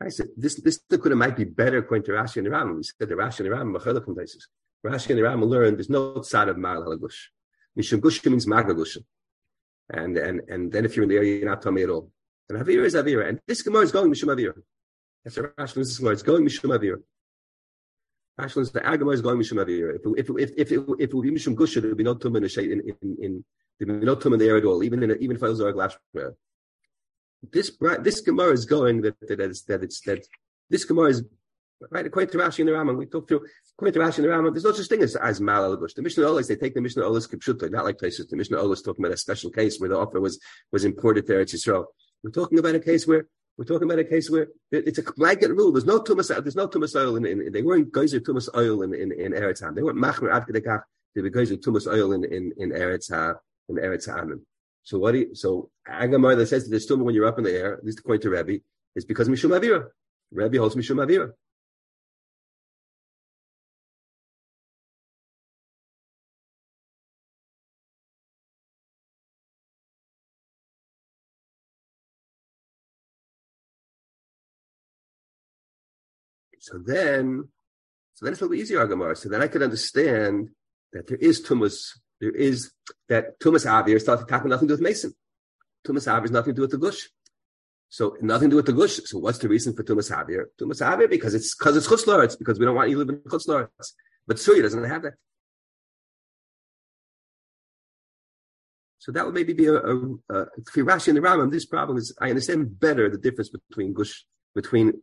I said this this could might be better according to Rashi and the Rambam. We said the Rashi and the Rambam are from places. Rashi and the Rambam learned there's no side of Mal Halagush. Mishum Gush means Magagush. And and and then if you're in the area, you're not Tomei at all. And Avira is Avira. And this Gemara is going Mishum Avira. That's a Rashi this Gemara. It's going Mishum Avira. Rashi is the Gemara is going Mishum Avira. If if if if it, if it would be Mishum Gush, there would be no Tum in the in in, in there would be no Tum in the area at all. Even in a, even if I was a glass this this Gemara is going that that it's that it's that this Gemara is right according to Rashi and the Rambam. We talked through according to Rashi and the Rambam. There's no such thing as as. The Mishnah Olis they take the Mishnah Olis kipshuta, not like places. The Mishnah Olis talking about a special case where the offer was was imported there at Yisrael. We're talking about a case where we're talking about a case where it's a blanket rule. There's no tumas. There's no tumas oil in, in, They weren't geyser tumas oil in in, in Eretz They weren't machmer adkedekach. They were geyser tumas oil in in in Eretz in Eretz. So what do you, so Agamar that says that there's still when you're up in the air, at least according to Rebbe, is because Mishum Avira. Rebbe holds Mishum Avira. So then, so then it's a little easier, Agamar. So then I could understand that there is tumas there is that Tumas Avir starts talking nothing to do with Mason. Tumas Avir is nothing to do with the Gush. So nothing to do with the Gush. So what's the reason for Tumas Avir? Tumas Avir because it's because it's Chutzlar. It's because we don't want you to live in Chutzlar. But Surya doesn't have that. So that would maybe be a, a, a for Rashi and the Rambam. This problem is I understand better the difference between Gush between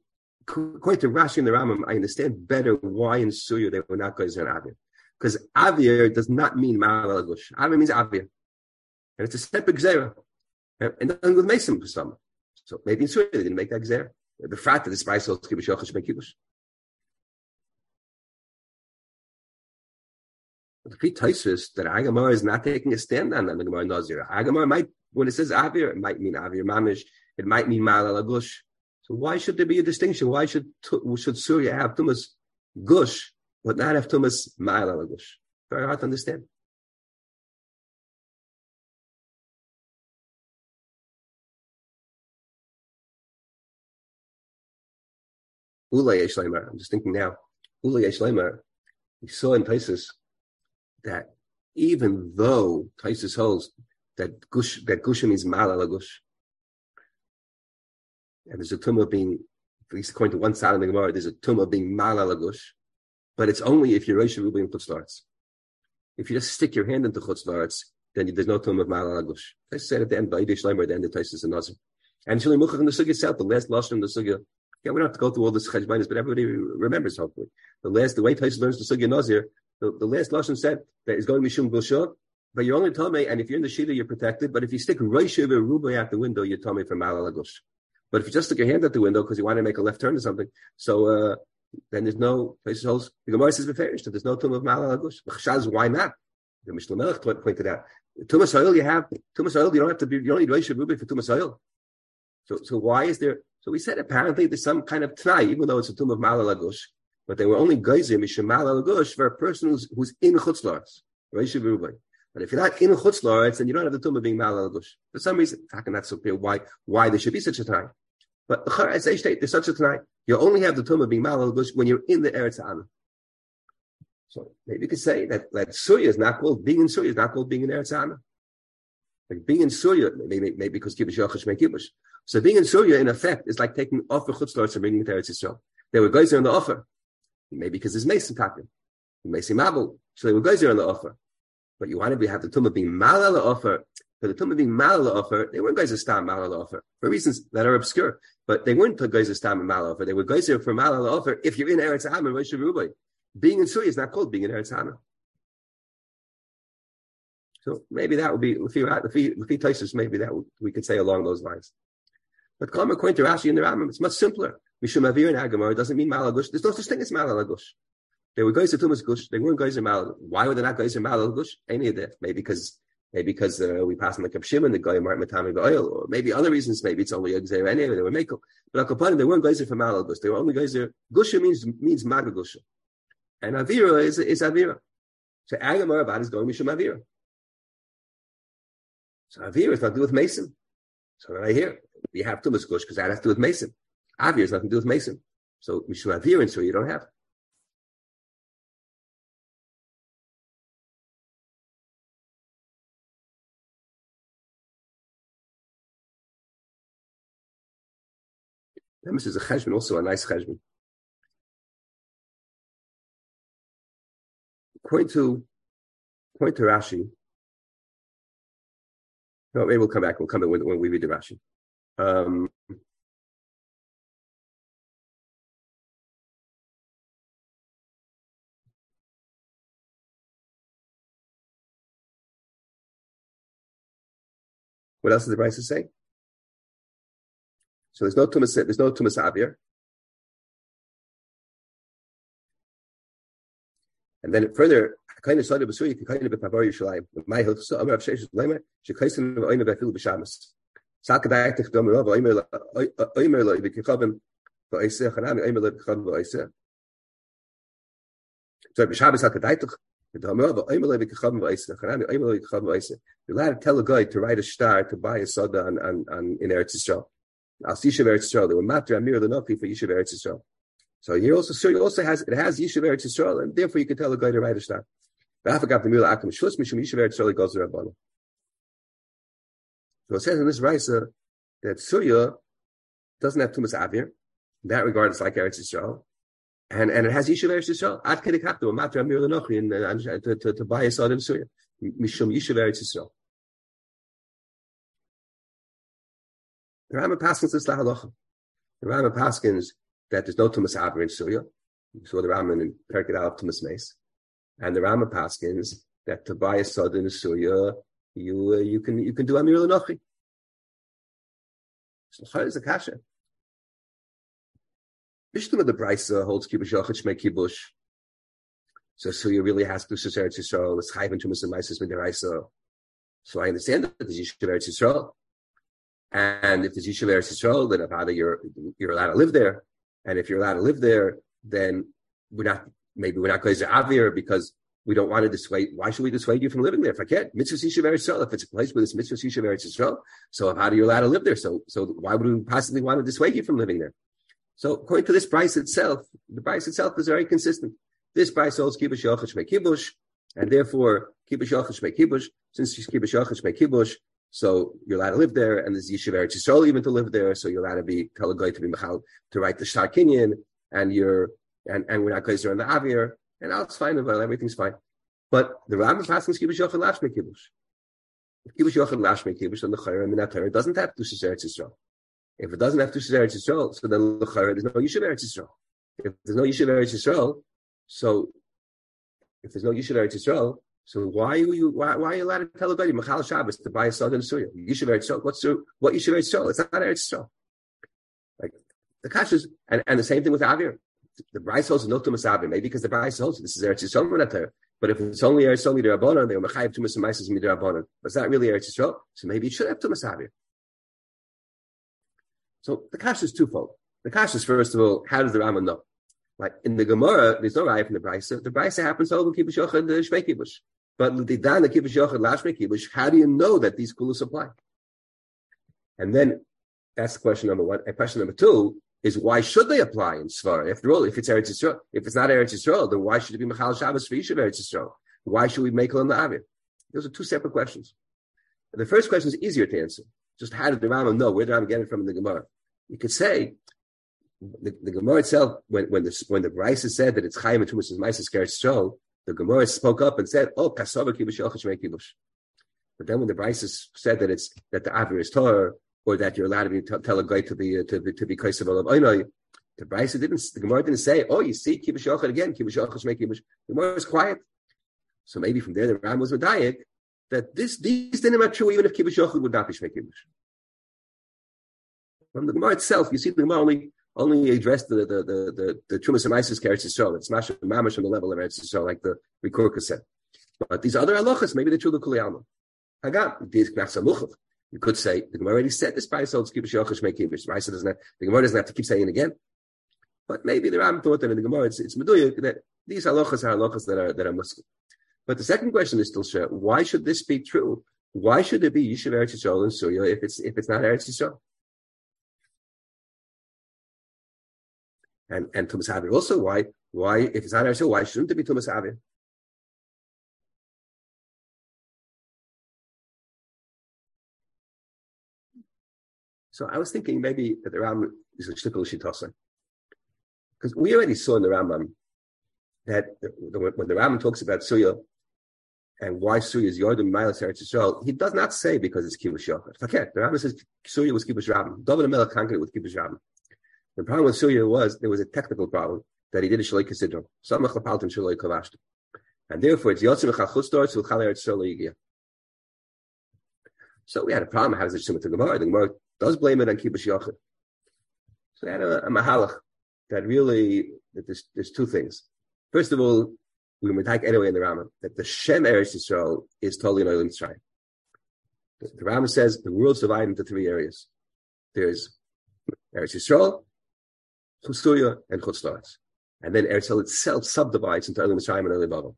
according to Rashi and the Rambam. I understand better why in Surya they were not guys in Avir. Because avir does not mean ma'al gush. Avir means avir. And it's a separate gzera. And nothing with Mason for some. So maybe in Surya they didn't make that gzera. The fact that the spice also kibush yochash make kibush. But the Pete Taisus that Agamar is not taking a stand on the Gemara Nazir. Agamar might, when it says avir, it might mean avir mamish. It might mean ma'al gush. So why should there be a distinction? Why should should Surya have tumas gush would not have Tumas Ma'al Alagush. Very hard to understand. Ulay Yeshleimer. I'm just thinking now. Ulay Yeshleimer. We saw in places that even though Taisus holds that gush that gush means mal gush, and there's a tumah being, at least according to one side of the Gemara, there's a tumah being mal gush but it's only if you're Rosh Rubi Chutzlaretz. If you just stick your hand into Chutzlaretz, then there's no tomb of Ma'al Agush. I said at the end, by Yiddish Leimer, at the end of Taisus and Nazir. And Shali Muchach in the Sugya itself, the last lashon in the Sugya, yeah, we don't have to go through all this cheshbainis, but everybody remembers hopefully. The last, the way Taisus learns the Sugya Nazir, the, the last lashon said that is going to be Mishum Gulshah, but you're only tummy, and if you're in the Shida, you're protected. But if you stick Rosh Rubi out the window, you're tummy from Ma'al Agush. But if you just stick your hand out the window because you want to make a left turn or something, so uh, then there's no places holds. The Gemara says beferish that there's no tomb of Malal Agush. Chashaz, why not? the Mishnah Melech pointed out. Tumas oil, you have Tumas oil. You don't have to be. You don't need Ruby for Tumas oil. So, so why is there? So we said apparently there's some kind of tnai, even though it's a tomb of Malalagush, but they were only geyser mishum Malalagush for a person who's who's in chutzlars, Ruby. But if you're not in chutzlars, then you don't have the tomb of being Malalagush. For some reason, how can that so clear why why there should be such a tnai? But there's such a tnai. You only have the of being Malalagush when you're in the Eretz Anna. So maybe you could say that that Surya is not called being in Surya is not called being in Eretz Anna. Like being in Surya, maybe maybe because kibush Yochash make kibush. So being in Surya, in effect, is like taking offer chutzlars and bringing it to Eretz Yisrael. They were guys there on the offer, maybe because there's Mason talking, Mason Mabel. So they were guys there on the offer. But you want to have the tumah being malala offer. For the tumah being malala offer, they weren't guys to stam malala offer for reasons that are obscure. But they weren't to stam malala offer. They were for malala offer. If you're in Eretz Ham and being in Surya is not called being in Eretz Hana. So maybe that would be if you places, maybe that would, we could say along those lines. But Klam according to Rashi and the Rambam, it's much simpler. Mishum Avir and Agamar doesn't mean Malagush. There's no such thing as Malagush. They were guys at Tumas Gush. They weren't guys in Mal. Why were they not guys in Malalagush? Any of that? Maybe because maybe because uh, we passed on the Kapshim and the guy Martin Matami oil, or maybe other reasons. Maybe it's only a Gzer anyway. They were Mako. But Akapanim, they weren't guys from Malalagush. They were only there. Gusha means means Magagusha. And Avira is, is Avira. So Agamar about is going Mishum Avira. So Avira is nothing to do with Mason. So right here, we have Tumas Gush because that has to do with Mason. Avira is nothing to do with Mason. So Mishum Avira, and so you don't have. This is a cheshbon, also a nice cheshbon. Point to point to Rashi, no, maybe we'll come back. We'll come back when, when we read the Rashi. Um, what else does the Bryce say? So there's no tumas. There's no tumas avir. And then further, kind of started b'suri, kind of b'pavar Yerushalayim. My hilchsa amar avsheish leimer shekaisen v'oyme b'afil b'shamas. Saka da'atik dom rav oymer oymer lo v'kichavim v'oiseh chanami oymer lo. So b'shamas saka da'atik dom rav oymer lo v'kichavim v'oiseh chanami oymer lo v'kichavim v'oiseh. You're to tell a guy to write a star to buy a soda on, on, on in Eretz Yisrael. Al Yishav Eretz Yisrael. They were matter amir l'nofi for Yishav Eretz Yisrael. So here also, so also has it has Yishuv Eretz Yisrael, and therefore you can tell a guy to write a star. So it says in this Raisa that Surya doesn't have Tumas Avir. In that regard, it's like Eretz Yisrael. And, and it has Yishuv Eretz Yisrael. Ad kedekaptu, a matra amir lenochi, and uh, to, to, to buy a sod in Surya. Mishum Yishuv Eretz Yisrael. The Rambam Paskins is the halacha. The Rambam Paskins that there's no Tumas Avir in Surya. You saw the Rambam in Perkid Aleph Tumas Mace. And the Rambam Paskins that to buy a sod in Surya, you uh, you can you can do Amir Lenochi. So is the kasha? Mishnah of the Brisa holds kibush yochid shmei kibush. So Surya really has to Eretz Yisrael. It's chayv and tumas and meises midiraisa. So I understand that there's Yishuv Eretz Yisrael. And if there's Yishuv Eretz Yisrael, then if you're you're allowed to live there, and if you're allowed to live there, then we're not, maybe we're not going to Avir because we don't want to dissuade. Why should we dissuade you from living there? If I can't, mitzvah Yishav Eretz Yisrael, If it's a place where this mitzvah Yishav Eretz Yisrael, so how do you allow to live there? So, so why would we possibly want to dissuade you from living there? So according to this price itself, the price itself is very consistent. This price holds kibush yochach kibush, and therefore kibush yochach kibush. Since kibush yochach kibush, so you're allowed to live there, and there's Yishuv Eretz Yisrael even to live there. So you're allowed to be tell to be mechal to write the Shtar Kinyan, and you're and and we're not guys on the Avir, and now it's fine. Well, everything's fine. But the Rambam passes kibush yochel lashme kibush. If kibush yochel lashme kibush, then the chayra minat doesn't have to Eretz Yisrael. If it doesn't have to Eretz Yisrael, so then the chayra there's no Yishuv Eretz Yisrael. If there's no Yishuv Eretz Yisrael, so if there's no Yishuv Eretz Yisrael, so why are you why, why are you allowed to tell a guy Machal Shabbos to buy a southern Surya? Yishuv Eretz Yisrael. What's what Yishuv Eretz Yisrael? It's not Eretz Yisrael. Like the kashas, and, and the same thing with Avir. The Bryce holds no Tumas Avir, maybe because the Bryce holds this is Eretz Yisrael. But if it's only Eretz Yisrael midrabanan, they were mechayiv tumas and maises midrabanan. Was that really Eretz Yisrael? So maybe it should have tumas avir. So the kash is twofold. The kash is first of all, how does the Rambam know? Like in the Gemara, there's no raya from the Brisa. The Brisa happens to the kibush yochad the shvei kibush. But. How do you know that these kulas apply? And then that's question number one. And question number two is why should they apply in Svara? After all, if it's Eretz Yisrael, if it's not Eretz Yisrael, then why should it be Machal Shabbos for Yishuv Eretz Yisrael? Why should we make them the Avir? Those are two separate questions. The first question is easier to answer. Just how did the Rambam know? Where did the Rambam get it from in the Gemara? You could say the, the Gemara itself, when when the when the Brisa said that it's Chaim and Tumas is Maisis Eretz Yisrael, the Gemara spoke up and said, "Oh, Kasava Kibush Yochash Kibush." But then when the Brisa said that it's that the Avir is Torah, or that you're allowed to be, t- tell a guy to be uh, to be to be kaisel of oinoi. The Brisa didn't. The Gemara didn't say, "Oh, you see, kibush yochad again, kibush yochad make kibush." The Gemara was quiet. So maybe from there the Ram was medayik that this these didn't are true even if kibush yochad would not be shmei kibush. From the Gemara itself, you see the Gemara only only addressed the the the the, the Trumas and Isis Eretz Yisrael. It's mamash mamash on the level of Eretz Yisrael, like the Rikorka said. But these other halachas, maybe the true Kuliyama. Hagam, these knafsa you could say the Gemara already said this by so it's kibush yochash have, the Gemara doesn't have to keep saying again. But maybe the Ram thought that in the Gemara it's, it's meduya that these halachas are halachas that are that are Muslim. But the second question is still sure. Why should this be true? Why should there be Yishuv Eretz Yisrael and Surya if it's if it's not Eretz Yisrael? And and Tumas Havir also why why if it's not Eretz why shouldn't it be Tumas Havir? So I was thinking maybe that the Rambam is a shtickle shitasa. Because we already saw in the Rambam that when the Rambam talks about Suya and why Suya is Yordim Milas Eretz Yisrael, he does not say because it's Kibush Yochad. Okay, the Rambam says Suya was Kibush Rambam. David Melech conquered it with Kibush Rambam. The problem with Suya was there was a technical problem that he did a Shalai Kasidron. Samach Lapaltim Shalai Kavashtim. And therefore it's Yotzim Chachustor to Chal Eretz Yisrael So we had a problem. How does it with the Gemara? The Gemara does blame it on kibbush yachid. So they had a, a mahalach that really that there's, there's two things. First of all, we would take anyway in the Rama that the Shem Eretz Yisrael is totally an oilim tzrayim. The, the Rama says the world's divided into three areas. There's Eretz Yisrael, Chustuya, and Chutzlaretz. And then Eretz itself subdivides into Olim Mitzrayim and Olim Babel.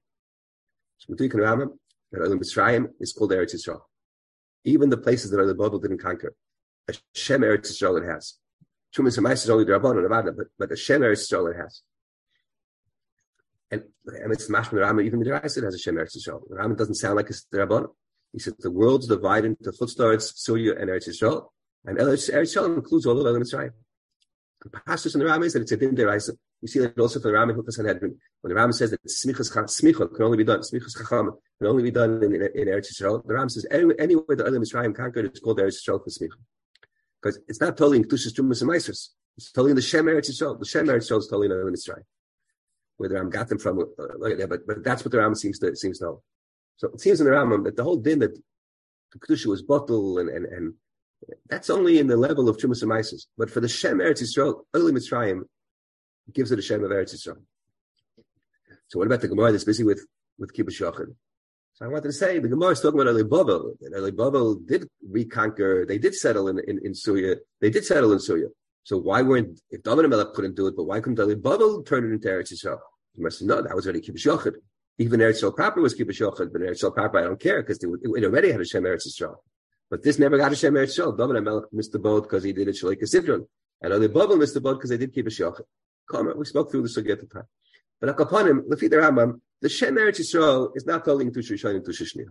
So we in Rama that Olim Mitzrayim is called Eretz Yisrael. Even the places that Olim Babel didn't conquer, a Shem Eretz Yisrael it has. Trumas and is only the Rabbanon Avada, but but a Shem Eretz Yisrael it has. And and it's mashma the Rambam even the Deraisa has a Shem Eretz Yisrael. The Rambam doesn't sound like it's the Rabbanon. He said the world's divided into Chutzlaretz, Surya, and Eretz Yisrael, and Eretz Yisrael includes all of Elam Mitzrayim. The pastors in the Rambam is that it's a din deraisa. We see that also for the Rambam Hilchas Sanhedrin. When the Rambam says that smichas smicha can only be done, smichas chacham can only be done in, in, in Eretz Yisrael. The Rambam says anywhere, anywhere the Elam Mitzrayim conquered, it's called Eretz Yisrael for smicha. Because it's not totally in Kedushas Trumas and Meisers. It's totally in the Shem Eretz Yisrael. The Shem Eretz Yisrael is totally in the Mitzrayim. Where the Ram got them from, uh, but, but that's what the Ram seems to seems to know. So it seems in the Rambam that the whole din that the Kedusha was bottle and, and, and that's only in the level of Trumas and Meisers. But for the Shem Eretz Yisrael, early Mitzrayim gives it a Shem of Eretz Yisrael. So what about the Gemara that's busy with, with Kibbush Yochid? So I wanted to say the Gemara is talking about Eli Bavel. Eli Bavel did reconquer, they did settle in, in, in. They did settle in Syria. So why weren't, if David Melech couldn't do it, but why couldn't Eli Bavel turn it into Eretz Yisrael? You must no, that was already Kibbush Yochid. Even Eretz Yisrael proper was Kibbush Yochid, but Eretz Yisrael proper, I don't care because it, it, already had a Shem Eretz Yisrael. But this never got a Shem Eretz Yisrael. David Melech missed the boat because he did it Shalika Sidron. And Eli Bavel missed the boat because they did Kibbush Yochid. We spoke through this again at the time. But Akapanim, Lefi the Rambam, the Shem Eretz Yisrael is not calling into Shushan to Shishnia.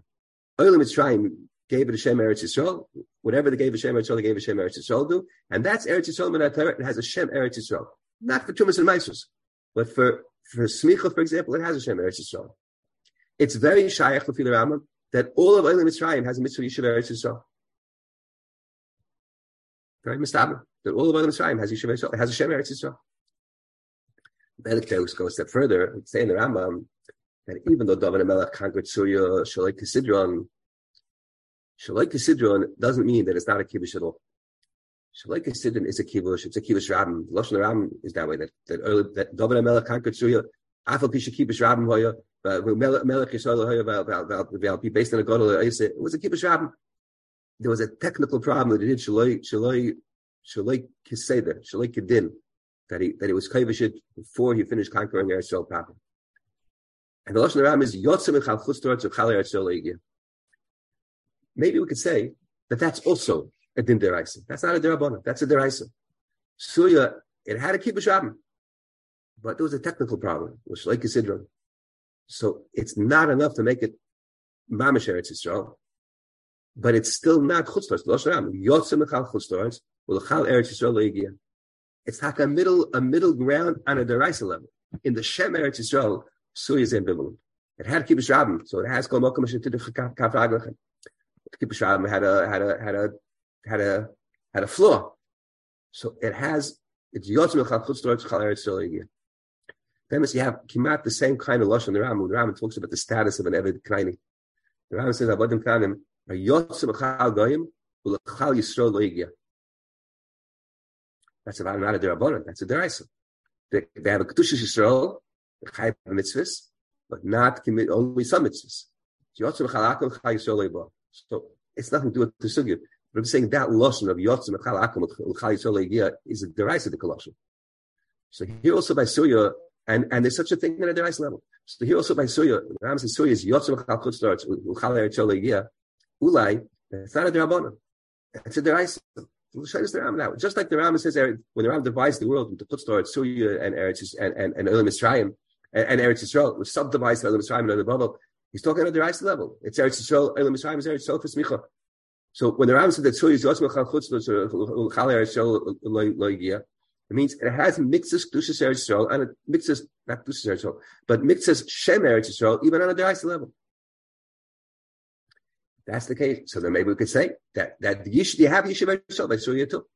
Oilim Mitzrayim gave it a Shem Eretz Yisrael. Whatever they gave a Shem Eretz Yisrael, they gave a Shem Eretz Yisrael do. And that's Eretz Yisrael Menat It has a Shem Eretz Yisrael. Not for Tumas and Maisus. But for, for Smicha, for example, it has a Shem Eretz Yisrael. It's very Shaykh Lefi the Rambam that all of Oilim Mitzrayim has a Mitzvah Yishuv Eretz Yisrael. Very Mistabah. That all of Oilim Mitzrayim has Yishuv Eretz Yisrael. It has a Shem Eretz Yisrael. Belik goes a step further, and say in the Rambam that even though David Melech conquered Syria, Shalai Kisidron, Shalai Kisidron doesn't mean that it's not a kibbush at all. Shalai Kisidron is a kibbush, it's a kibbush Rabbim. Lashon Rabbim is that way, that, that, early, that David Melech conquered Syria, Afal Pisha kibbush Rabbim hoya, based on a Godel It was a kibbush rabbin. There was a technical problem that he did Shaloi Shaloi Shaloi Kiseder Shaloi Kedin that he that he was kavishit before he finished conquering Eretz proper. And the lashon Ram is Yotzim Echal Chustorot of Chal Eretz Maybe we could say that that's also a din deraisa. That's not a derabana. That's a deraisa. Surya, it had a kibbush rabbin, but there was a technical problem, which like syndrome. So it's not enough to make it mamish Eretz Yisrael, but it's still not chutzlars. Yotzim echal chutzlars, ulechal Eretz Yisrael leigia. It's like a middle a middle ground on a deraisa level. In the Shem Eretz Yisrael, Surya is ambivalent. It had kibbush rabbin, so it has kol to the kaf aglechem. Kibbush rabbin had a had a had a had a had a flaw. So it has it's yotzim echal chutzlars chal Eretz Yisrael leigia. Then you have kimat the same kind of lashon. The Ram, the Ram talks about the status of an eved knaini. The Ram says avodim kanim yotzim achal goyim ulachal yisrael loigia. That's about not a derabbanon. That's a deraisa. They, they have a kedushas yisrael, the chayv mitzvahs, but not commit only some mitzvahs. Achal akum yisrael. So it's nothing to do with the sugya. But I'm saying that lashon of yotzim achal akum chal yisrael loigia is a deraisa the kolashon. So here also by Surya, and, and there's such a thing at a device level. So here also by Surya, Ram says Surya is Yotzim Chal Chutz starts, Uchal Eretz Ulai, it's not a derabana. It's a now. Just like the Ram says, when the Ram divides the world into Chutz Surya and Eretz and and and Elam Mitzrayim and, and Eretz Yisrael, which subdivides Elam Mitzrayim and Elam Bavel, he's talking at the deraisa level. It's Eretz Yisrael, Elam Mitzrayim is Eretz Yisrael for Smicha. So when the Ram said that Surya is Yotzim Chal Chutz starts, Uchal Eretz Yisrael it means it has mixes Kedushas Eretz Yisrael and it mixes, not Kedushas Eretz Yisrael, but mixes Shem Eretz Yisrael even on a Deraisa level. That's the case. So then maybe we could say that that the Yish, you have Yishuv Eretz Yisrael by Surya too.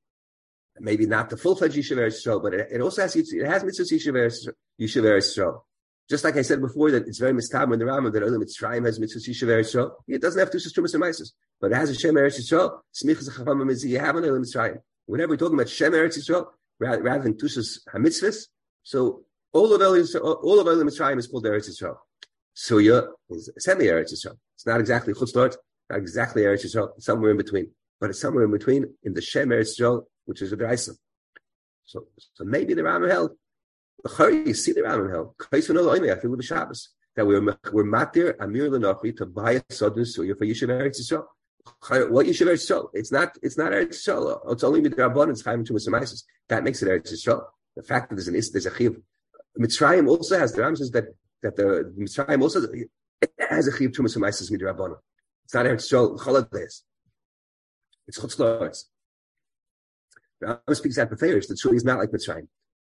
Maybe not the full-fledged Yishuv Eretz Yisrael, but it, it, also has it has mitzvahs Yishuv Eretz Yisrael. Just like I said before, that it's very mistab in the Rambam that Olam Mitzrayim has mitzvahs Yishuv Eretz Yisrael. It doesn't have to Trumas and Mises, but it has a Shem Eretz Yisrael. Smichas Chachamim you have Olam Mitzrayim. Whenever we're talking about Shem Eretz Yisrael, rather, rather than Tusas Hamitzvahs. So all of Elim, all of Elim Mitzrayim is called Eretz Yisrael. Surya is semi Eretz Yisrael. It's not exactly Chutzlart, not exactly Eretz Yisrael, somewhere in between. But it's somewhere in between in the Shem Eretz Yisrael, which is a Deraisa. So, so maybe the Rambam held. You see the Rambam held. I feel the Shabbos that we're we're matir amir lenochi to buy a sudden suya for Yishuv Eretz Yisrael. What Yishuv Eretz Yisrael? It's not. It's not Eretz Yisrael. It's only midrabanan. It's chayim tumas That makes it Eretz Yisrael. The fact that there's an is there's a chiv. Mitzrayim also has the Ram says that that the Mitzrayim also has a chiv tumas maisis midrabanan. It's not Eretz Yisrael holidays. It's chutzlords. The Ram speaks at the Farish that truly is not like Mitzrayim,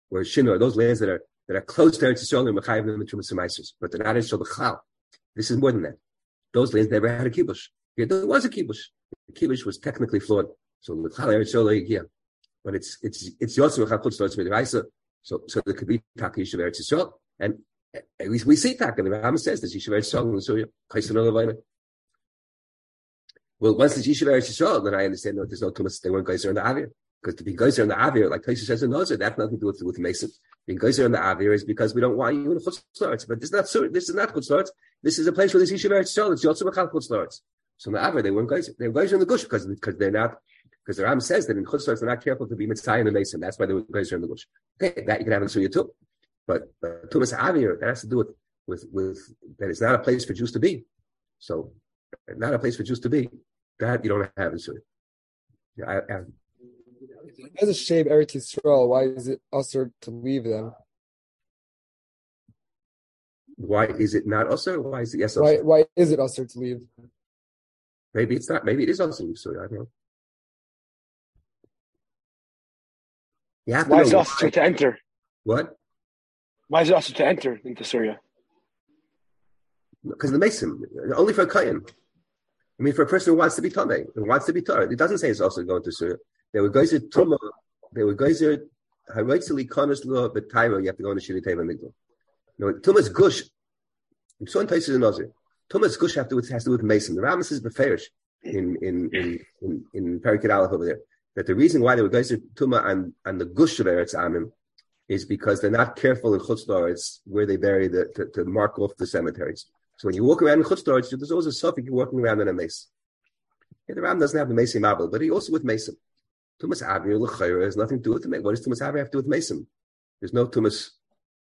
where Shinar, those lands that are that are close to Eretz Yisrael and Mechayim tumas maisis, but they're not Eretz Yisrael This is more than that. Those lands never had a kibush. There was a kibush. The kibush was technically flawed. So. But it's it's it's Yosef Chachutz Lotz Midraisa. So so there could be Taka Yishuv Eretz Yisrael. And at least we see Taka. The Rambam says that Yishuv Eretz Yisrael Chayson Olavayna. Well, once it's Yishuv Eretz Yisrael, then I understand that there's no Tumas. They weren't Geyser in the Avir. Because to be Geyser in the Avir, like Taisa says in Nozer, that's nothing to do with, with Mason. Being Geyser in the Avir is because we don't want you in the Chutz But this is not so this is not Chutz This is a place where there's Yishuv Eretz Yisrael. It's Yotzim Echal Chutz so Aver, they weren't guys. They were guys in the Gush because because they're not because the Ram says that in Chutzlar they're not careful to be Mitzvah and the Mason. That's why they were guys in the Gush. Okay, that you can have in Suya too. But uh, Tumas Avir that has to do with with with that it's not a place for Jews to be. So not a place for Jews to be. That you don't have in Suya. Yeah, I, I, as a shave Eretz Yisrael, why is it usher to leave them? Why is it not usher? Why is it yes? Why, why is it usher to leave? Maybe it's not. Maybe it is also Surya. I don't know. You Why is it also to enter? What? Why is it also to enter into Syria? Because the Mason, only for a Kayan. I mean, for a person who wants to be Tomei, who wants to be Torah, it doesn't say it's also going to Syria. They were guys at Tuma, they were guys at Haraitzeli Kanas Law, but Tyra, you have to go into Shiri Teva Migdal. No, Tuma's Gush, I'm so entices in Nazir. Tumas Gush have to, has to do with Mason. The Rambam says Beferish in in in in, in Perikid Aleph over there that the reason why they were guys Tuma and and the Gush of Eretz Amim is because they're not careful in Chutz where they bury the to, to, mark off the cemeteries. So when you walk around in Chutz there's always a suffix you're walking around in a mace. Yeah, the Ram doesn't have the Mason Mabel, but he also with Mason. Tumas Avir L'chayra has nothing to do with the What does Tumas Avir have to do with Mason? There's no Tumas.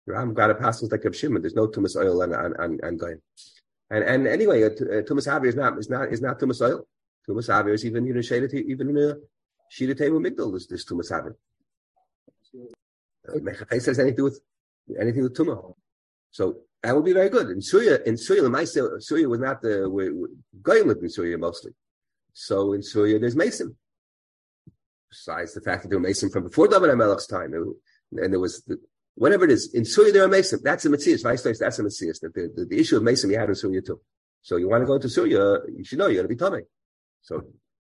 The Ram got a passage like Reb Shimon. There's no Tumas oil and and and, and. And and anyway, uh, uh Tumas Avir is not is not is not Tumas oil. Tumas Avir is even you know shaded even in a Shida Table Migdal. There's, there's Tumas Avir. Uh, Mechafes has anything to do with anything with Tumah. So that would be very good. In Suya, in Surya, Suya was not the Goyim lived in Surya mostly. So in Suya, there's Mason. Besides the fact that there were Mason from before David HaMelech's time, and there was the, whatever it is in Suya there are Mason. That's a Matthias. Vice That's a Matthias. The, the, the, issue of Mason you had in Suya too. So you want to go into Suya, you should know you're going to be tummy. So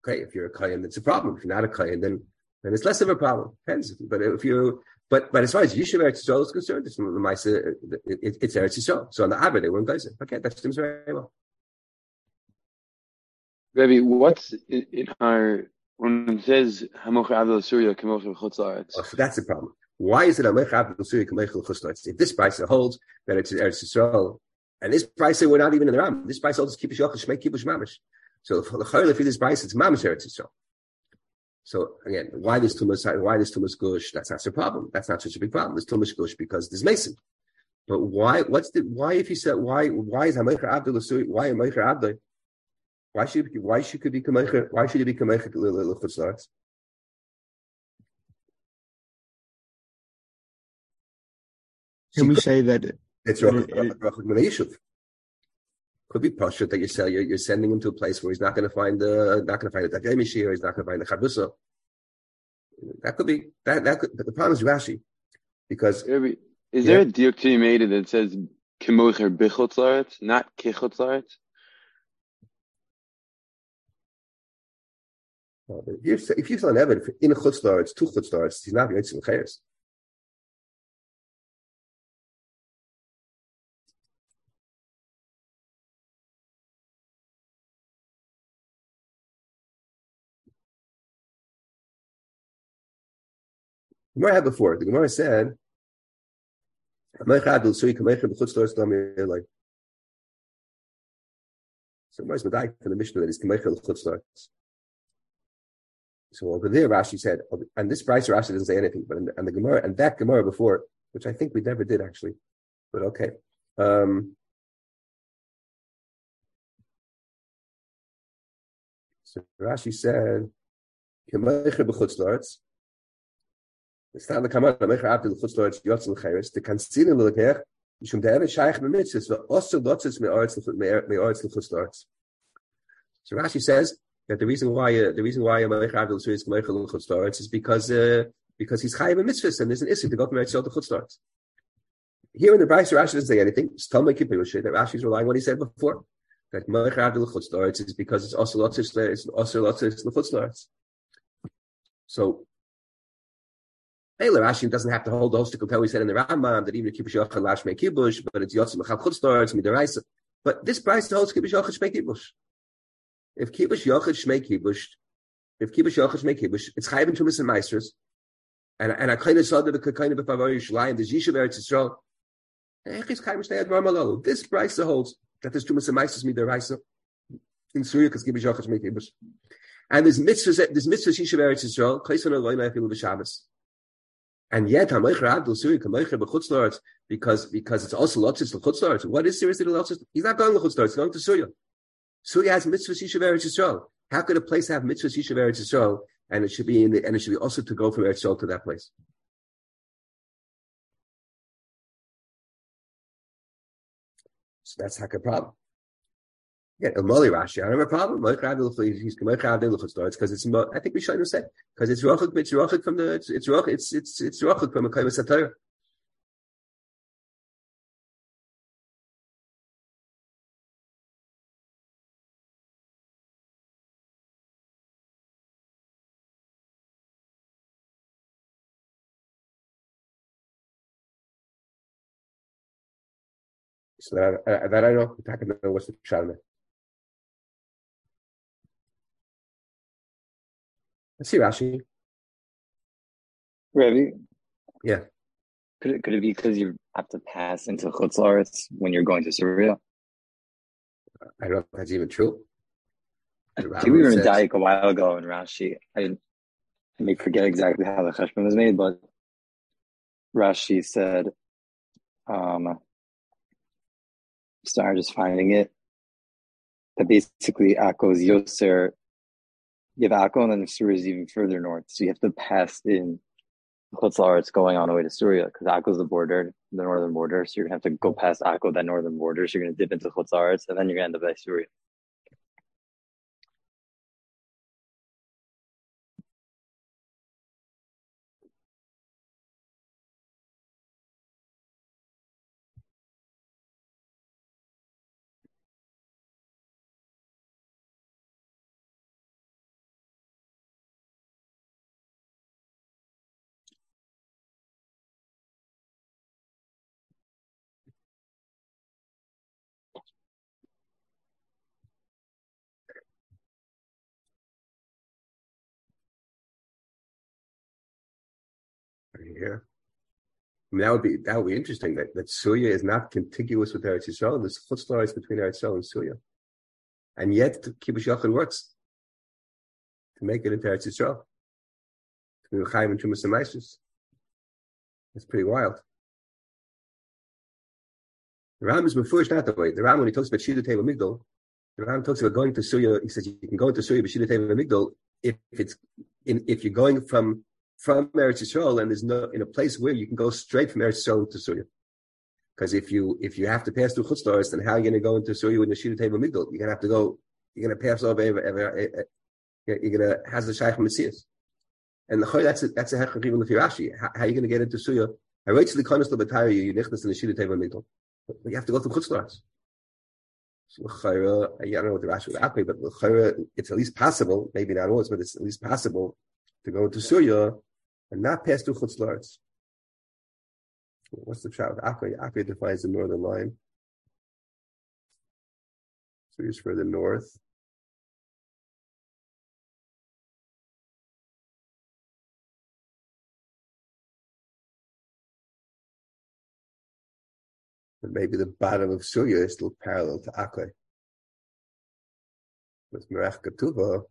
okay, if you're a Kayan, it's a problem. If you're not a Kayan, then then it's less of a problem. Depends. But if you're but but as far as Yishuv Eretz Yisrael is concerned, it's the uh, it, it's Eretz Yisrael. So on the Aber they were in Gaza. Okay, that seems very well. Rabbi, what's in our when it says Hamoch Avil Surya Kamoch Chutzaretz? Oh, so that's the problem. Why is it Avil Surya Kamoch If this price holds that it's Eretz Yisrael, and this price we're not even in the Ram. This price holds Kibush Yochel Shmei Kibush Mamish. So if this price it's Mamish Eretz Yisrael. So again, why this Tumas? Why this Tumas Gush? That's not a problem. That's not such a big problem. This Tumas Gush because there's Mason. But why? What's the why? If you said why? Why is Avil Surya? Why Hamoch Avil? Why should why should it be kamecha? Why should it be kamecha l'chutzlaretz? Can we say that it's rachik Could be pasha that you sell. You're, you're, sending him to a place where he's not going to find the not going to find the dagemishi or he's not going to find the chabusa. That could be that. That could. But the problem is Rashi, because is there a diuk to be made that says kemocher bichutzaret, not kichutzaret? if you if you sell an Evan in a chutzlar, it's two chutzlars. He's not Yitzim Chayers. Gemara had before. The Gemara said, So Gemara's the Mishnah that is. So over there, Rashi said, and this price Rashi doesn't say anything, but and the Gemara and that Gemara before, which I think we never did actually, but okay. Um, so Rashi said, So Rashi says that the reason why uh, the reason why Amalek Avil is Chutzlaretz is because uh, because he's chayiv mitzvahs and there's an issue to go from Eretz to Chutzlaretz. Here in the Bryce, Rashi doesn't say anything. It's Talmud Kippur that Rashi is relying on what he said before. That Melech Avil Chutzlaretz is because it's also lotzis lotzis Chutzlaretz. So. Taylor Rashi doesn't have to hold the holistic hotel we said in the Rambam that even if Kibush Yochel Lash Kibush, but it's Yotzim Mechal Chutzlaretz Midaraisa. But this price holds Kibush Yochel Shmei Kibush. If kibush yochid shmei kibush, if kibush yochid shmei kibush, it's chayv to miss and meisters. And and I kind of saw that the kind of before Yerushalayim, the Yishuv Eretz Yisrael. Eh, this price holds that there's tumas and meisters midiraisa in Syria because kibush yochid shmei kibush. And there's mitzvahs, there's mitzvahs Yishuv Eretz Yisrael. Kaisan aloyna afilu b'Shabbos. And yet, because because it's also lots of chutzlaretz. What is seriously the He's not going to chutzlaretz. He's going to Syria. Surya has mitzvah Yishuv Eretz Yisrael. How could a place have mitzvah Yishuv Eretz Yisrael and it should be in the, and it should be also to go from Eretz Yisrael to that place? So that's a problem. Yeah, a Mali Rashi. I don't have a problem. He's because it's. I think we should have said because it's rochik. It's rochik from the. It's it's rochik. It's it's it's rochik from a kaimas satire. So that I, that I know, I can know what's the pshat Let's see Rashi. Ready? Yeah. Could it, could it be because you have to pass into Chutz when you're going to Syria? I don't know if that's even true. I think we were in Daik a while ago in Rashi. I, I may forget exactly how the cheshbon was made, but Rashi said, um, sorry, just finding it, that basically Akko is Yoser. You have Akko and then Syria is even further north. So you have to pass in Chutz La'aretz going on the way to Syria because Akko is the border, the northern border. So you're going to have to go past Akko, that northern border. So you're going to dip into Chutz and then you're going to end up at Syria. I mean, that would be that would be interesting. That that Syria is not contiguous with Eretz Yisrael. There's chutz la'aretz between Eretz Yisrael and Syria, and yet Kibbush Yachid works to make it into Eretz Yisrael. To be Chaim and Trumas and. It's pretty wild. The Ram is mafurish not that way. The Ram, when he talks about Shida Teva Migdal, the Ram talks about going to Syria. He says you can go into Syria with Shida Teva Migdal if it's in, if you're going from from Eretz Yisrael and there's no in a place where you can go straight from Eretz Yisrael to Syria. Because if you if you have to pass through Chutz La'aretz, then how are you going to go into Syria with the Shida Teva Migdal? You're going to have to go. You're going to pass over. You're going to has the Shaykh Messias. And the that's a, that's a hechach even if you're Rashi. How, how are you going to get into Syria? I wait till the konas lebatari you nichnas in the Teva Migdal. But you have to go through Chutz La'aretz. So I don't know what the Rashi would apply, but l'chayra, it's at least possible, maybe not always, but it's at least possible to go into Syria and not pass through Chutz. What's the shot with? Akra defines the northern line. Syria's further north. But maybe the bottom of Syria is still parallel to Akra. With Merech Ketuva,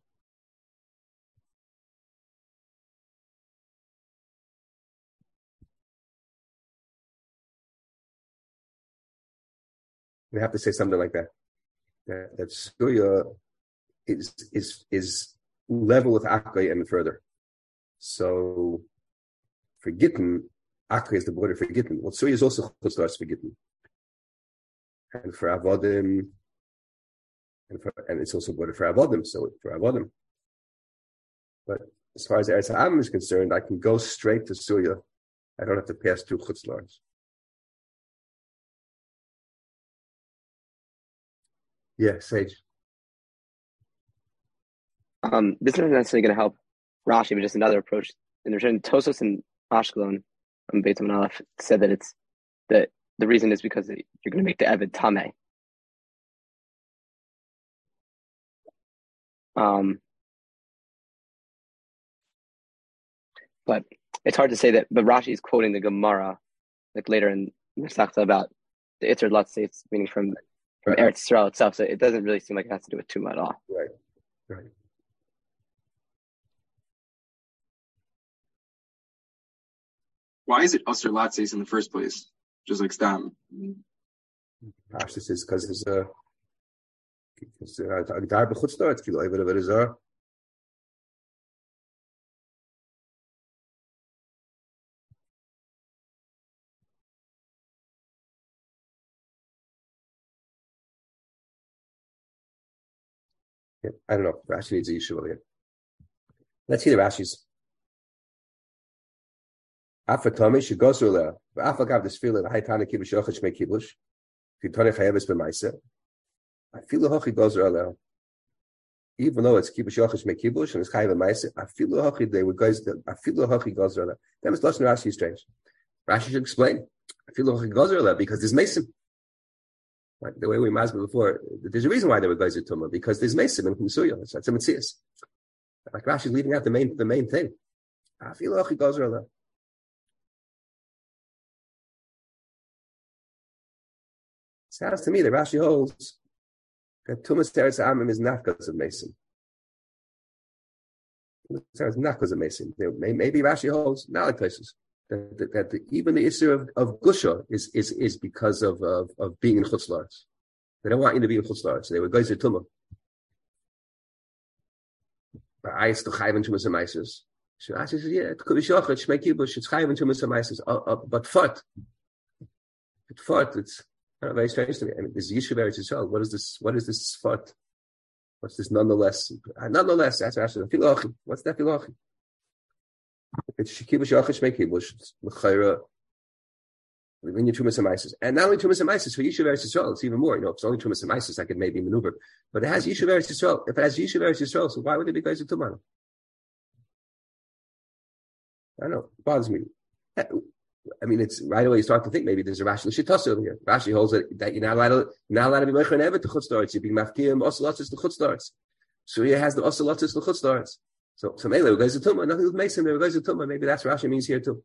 we have to say something like that. That, that Syria is is is level with Akra and further. So for Gittin, Akra is the border for Gittin. Well, Syria is also Chutz La'aretz for Gittin. And for Avodim, and, for, and it's also border for Avodim, so for Avodim. But as far as Eretz Ha'am is concerned, I can go straight to Syria. I don't have to pass through Chutz Yeah, Sage. Um, this isn't necessarily going to help Rashi, but just another approach. In Tosos and Ashkelon, um, Beit Aleph said that it's that the reason is because you're going to make the Evid Tame. Um, but it's hard to say that. But Rashi is quoting the Gemara, like later in Masechta about the Itzer Latzeitz, meaning from from Right. Eretz Yisrael itself. So it doesn't really seem like it has to do with Tuma at all. Right, right. Why is it Usher Lattes in the first place? Just like Stam. Pashtus is because there's a because uh, Yeah, I don't know. Rashi needs a yeshiva here. Let's hear the Rashi's. Afatami shegosur leh. V'afagav desfila v'haitana kibush yochad shmei kibush. Kitone chayeves b'maisa. The hochi goes aleh. Even though it's kibush yochad shmei kibush and it's chayev b'maisa, the hochi they would feel the hochi goes aleh. That was lashon Rashi strange. Rashi should explain. I feel the hochi goes aleh because there's mason. Right? The way we masbel before, there's a reason why they were guys at tumah because there's mesim and kumsuya. It's that's a mitzias. Like Rashi's leaving out the main the main thing. Goes. Sounds to me that Rashi holds that tumas teretz amim is not because of mason. Tumas teretz not because of mason. Maybe Rashi holds not like places that, that, that the, even the issue of, of Gusha is, is, is because of, of, of being in Chutzlaritz. They don't want you to be in Chutzlaritz. They were guys at Tumah. But I to chayv into Masamaisis. So Rashi says, yeah, it could be shochet, shmei kibush, it's chayv into Masamaisis. Uh, uh, but fart. But fart, it's very strange to me. I mean, this Yishuv Eretz Yisrael, what is this, what is this fart? What's this nonetheless? Uh, nonetheless, that's Rashi. Filochi. What's that filochi? It's shikibush yachid shmei kibush. When you tumas and and not only tumas and for Yishuv Eretz Yisrael, it's even more. You know, if it's only tumas and I could maybe maneuver. But it has Yishuv Eretz Yisrael. If it has Yishuv Eretz Yisrael, so why would it be guys of tumah? I don't know. It bothers me. Eh, I mean, it's right away you start to think maybe there's a rational shitasa over here. Rashi holds that, that you're not allowed to, not allowed to be mecher ever to chutzdarts. You're being mafkiyim osalatis to chutzdarts. Surya has the osalatis to chutzdarts. So, so it goes to tumah. Nothing with Mason. There goes to tumah. Maybe that's Rashi means here too.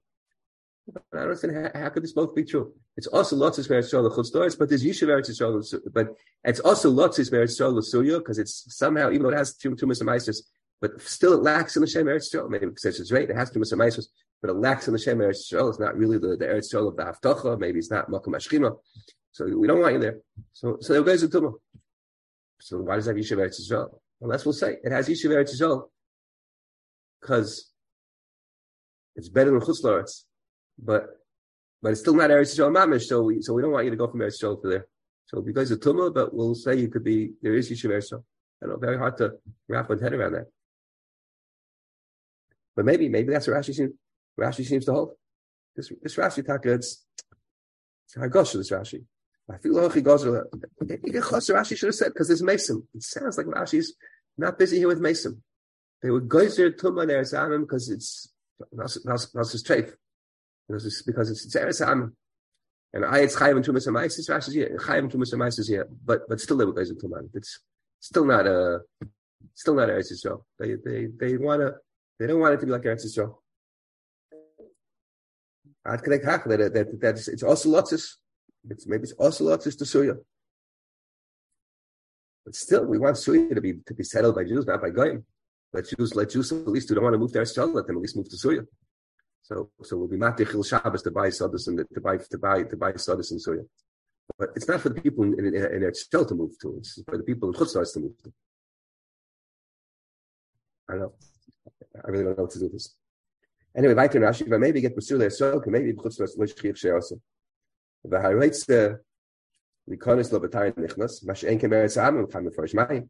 But I don't understand how, how, could this both be true? It's also lots of Eretz Yisrael chutzdarts, but there's Yishuv Eretz but it's also lots of Eretz Yisrael Surya because it's somehow even though it has two tumas and but still it lacks in the Shem Eretz Yisrael. Maybe because it's right, it has tumas and but it lacks in the Shem Eretz Yisrael. It's not really the, the Eretz of the Haftacha. Maybe it's not Makom Ashchina. So we don't want you there. So so there goes the Tumah. So why does it have Yishuv Eretz? Unless we'll say it has Yishuv Eretz Yisrael because it's better than Chutz but but it's still not Eretz Yisrael Mamish. So we so we don't want you to go from Eretz Yisrael to there. So because of Tumah, but we'll say you could be there is Yishuv Eretz. I know very hard to wrap one's head around that. But maybe maybe that's what Rashi seems Rashi seems to hold. This this Rashi taka it's it's Hagosh this Rashi. I feel like he goes to Khus Rashi should have said because there's Mason. It sounds like Rashi's not busy here with Mason. They would go to Tumah there Samim because it's his treif. Because it's Eretz Amim. And I it's Chayim and Tumas Amaisis, Rashi's here. Chayim and Tumas Amaisis here. But but still they would go to Tumah. It's still not a still not Eretz Yisrael. They they they wanna they don't want it to be like Eretz Yisrael. Ad kedei kach that that that it's also lotzis. It's maybe it's also lotzis to Surya. But still, we want Surya to be to be settled by Jews, not by Goyim. Let Jews, let's use at least who don't want to move to Eretz let them at least move to Surya. So, so we'll be matichil Shabbos to buy Sodus and to buy to buy to buy Sodus in Surya. But it's not for the people in, in, in Eretz to move to. It's for the people in Chutzlars to move to. I don't know. I really don't know what to do with this. Anyway, in Rashi, maybe get Basula Yisrael, maybe B'chutz Los Lo Shchiach She'asa. Likonis Lo B'tayim Nichnas, Mash Ein Kem Eretz Am, Kam Mefarish Mayim.